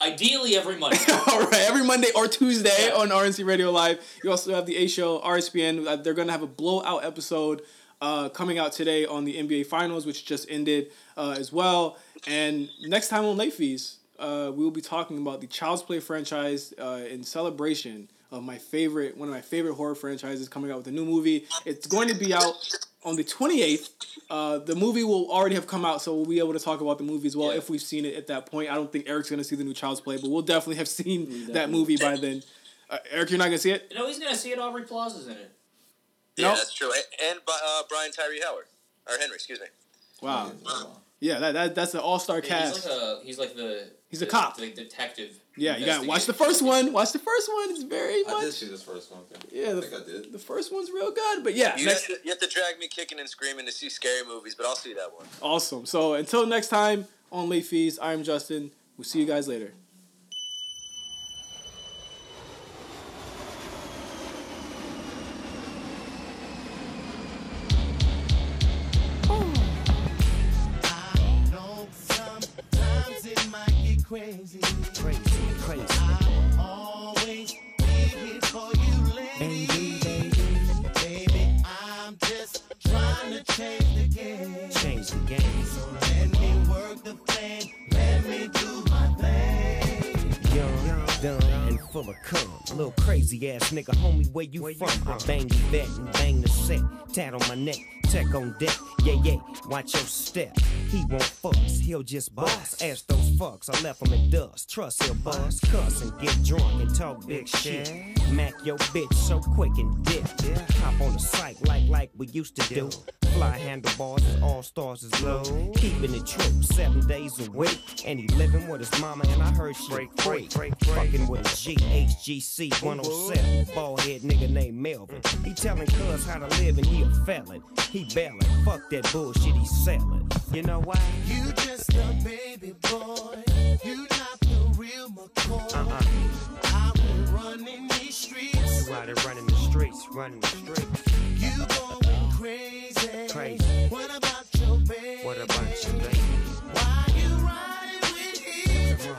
D: ideally every Monday.
C: All right, every Monday or Tuesday on RNC Radio Live. You also have the A Show, RSPN. Uh, They're gonna have a blowout episode uh, coming out today on the NBA Finals, which just ended uh, as well. And next time on Late Fees, uh, we will be talking about the Child's Play franchise uh, in celebration of my favorite, one of my favorite horror franchises coming out with a new movie. It's going to be out on the 28th. Uh, the movie will already have come out, so we'll be able to talk about the movie as well
D: Yeah.
C: if we've seen it at that point. I don't think Eric's going to see the new Child's Play, but we'll definitely have seen that movie by then. Uh, Eric, you're not going to see it?
D: No, he's gonna see it. Aubrey Plaza's in it.
G: Yeah,
C: Nope.
G: that's true. And, and uh, Brian Tyree Howard or Henry, excuse me.
C: Wow. Yeah, that, that that's an all star
D: Yeah,
C: cast.
D: he's like a he's like the
C: He's a
D: the-
C: cop.
D: the detective.
C: yeah, you got to watch the first one. Watch the first one. It's very
E: I did see this first one. Okay.
C: Yeah,
E: I
C: the-
E: think I did.
C: The first one's real good, but yeah,
G: You
C: next,
G: have, to, you have to drag me kicking and screaming to see scary movies, but I'll see that one.
C: awesome. So until next time on Late Fees, I'm Justin. We'll see you guys later.
K: Might get crazy.
B: Crazy, crazy.
K: Always be here for you, lady.
B: Baby, baby,
K: Baby, I'm just trying to change the game.
B: change the game.
K: So let me work the thing. Let me do my thing.
B: Young, dumb, and full of cum. Little crazy ass nigga, homie, where you from? I bang the vet and bang the set. Tat on my neck, tech on deck. Yeah, yeah, watch your step. He won't fuss, he'll just bust. Ask those fucks, I left him in dust. Trust he'll bust, cuss and get drunk and talk big shit. Mac your bitch so quick and dip. Hop on the site like like we used to do. Fly handlebars, all stars is low. Keeping it true, seven days a week. And he living with his mama, and I heard she a freak. Fucking with a G, GHGC 107. Bald head nigga named Melvin. He telling cuz how to live, and he a felon. He he bailing. Fuck that bullshit he's selling. You know why?
K: You just a baby boy. You not the real McCoy.
B: Uh-uh. I been running these streets. You out here running the streets, running the streets.
K: You going crazy.
B: Crazy.
K: What about your baby?
B: What about your baby?
K: Why you riding with him?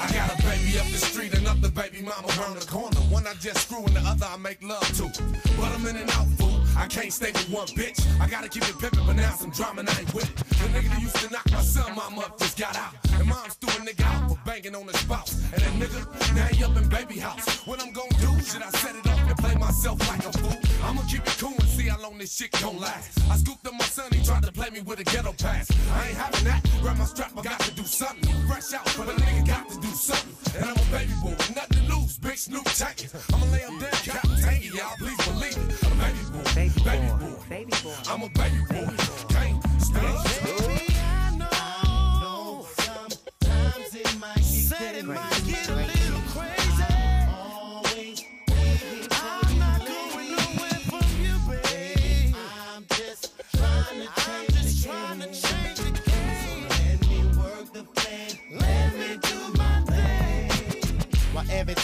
L: I got a baby up the street, another baby mama around the corner. One I just screw and the other I make love to. But I'm in and out, fool. I can't stay with one bitch. I gotta keep it pimpin', but now some drama and I ain't with it. The nigga that used to knock my son mom up just got out. And mom's threw a nigga out for banging on his spouse. And that nigga, now he up in baby house. What I'm gonna do? Should I set it up and play myself like a fool? I'ma keep it cool and see how long this shit gon' last. I scooped up my son, he tried to play me with a ghetto pass. I ain't having that. Grab my strap, I got to do something. Fresh out, but a nigga got to do something. And I'm a baby boy nothing to lose. Big Snoop Tanky. I'ma lay him down, Captain Tangy, y'all. Please believe it. Baby boy.
B: Baby boy, baby boy.
L: I'm a baby boy. Can't stand
K: Baby, I know sometimes it might get,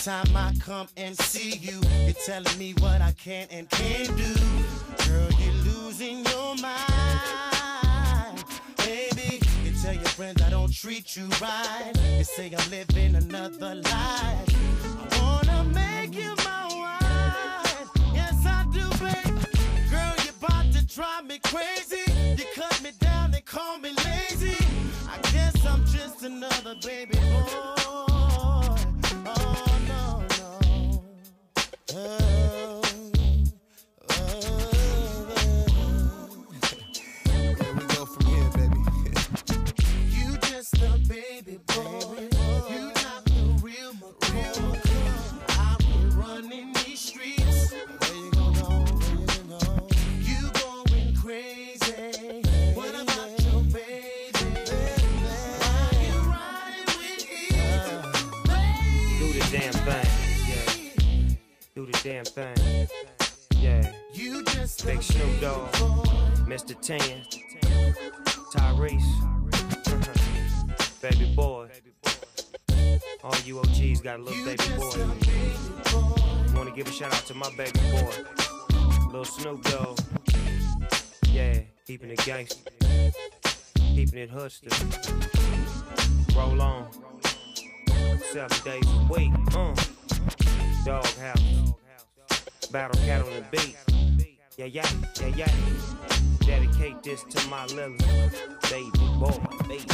K: time I come and see you, you're telling me what I can and can't do. Girl, you're losing your mind. Baby, you tell your friends I don't treat you right. You say I'm living another life. I wanna make you my wife. Yes, I do, babe. Girl, you're about to drive me crazy. You cut me down and call me lazy. I guess I'm just another baby boy.
M: Where we go from here, baby?
K: You just a baby boy.
B: Damn thing. Yeah.
K: You just
B: Big Snoop Dogg. Mr. Tan. Tyrese. baby boy. All you OGs got a little baby boy. Wanna give a shout out to my baby boy. Little Snoop Dogg. Yeah, keeping it gangster. Keeping it hustler. Roll on. Seven days a week. Uh. Dog house. Battle cat on the beat. Yeah, yeah, yeah, yeah. Dedicate this to my little baby boy, baby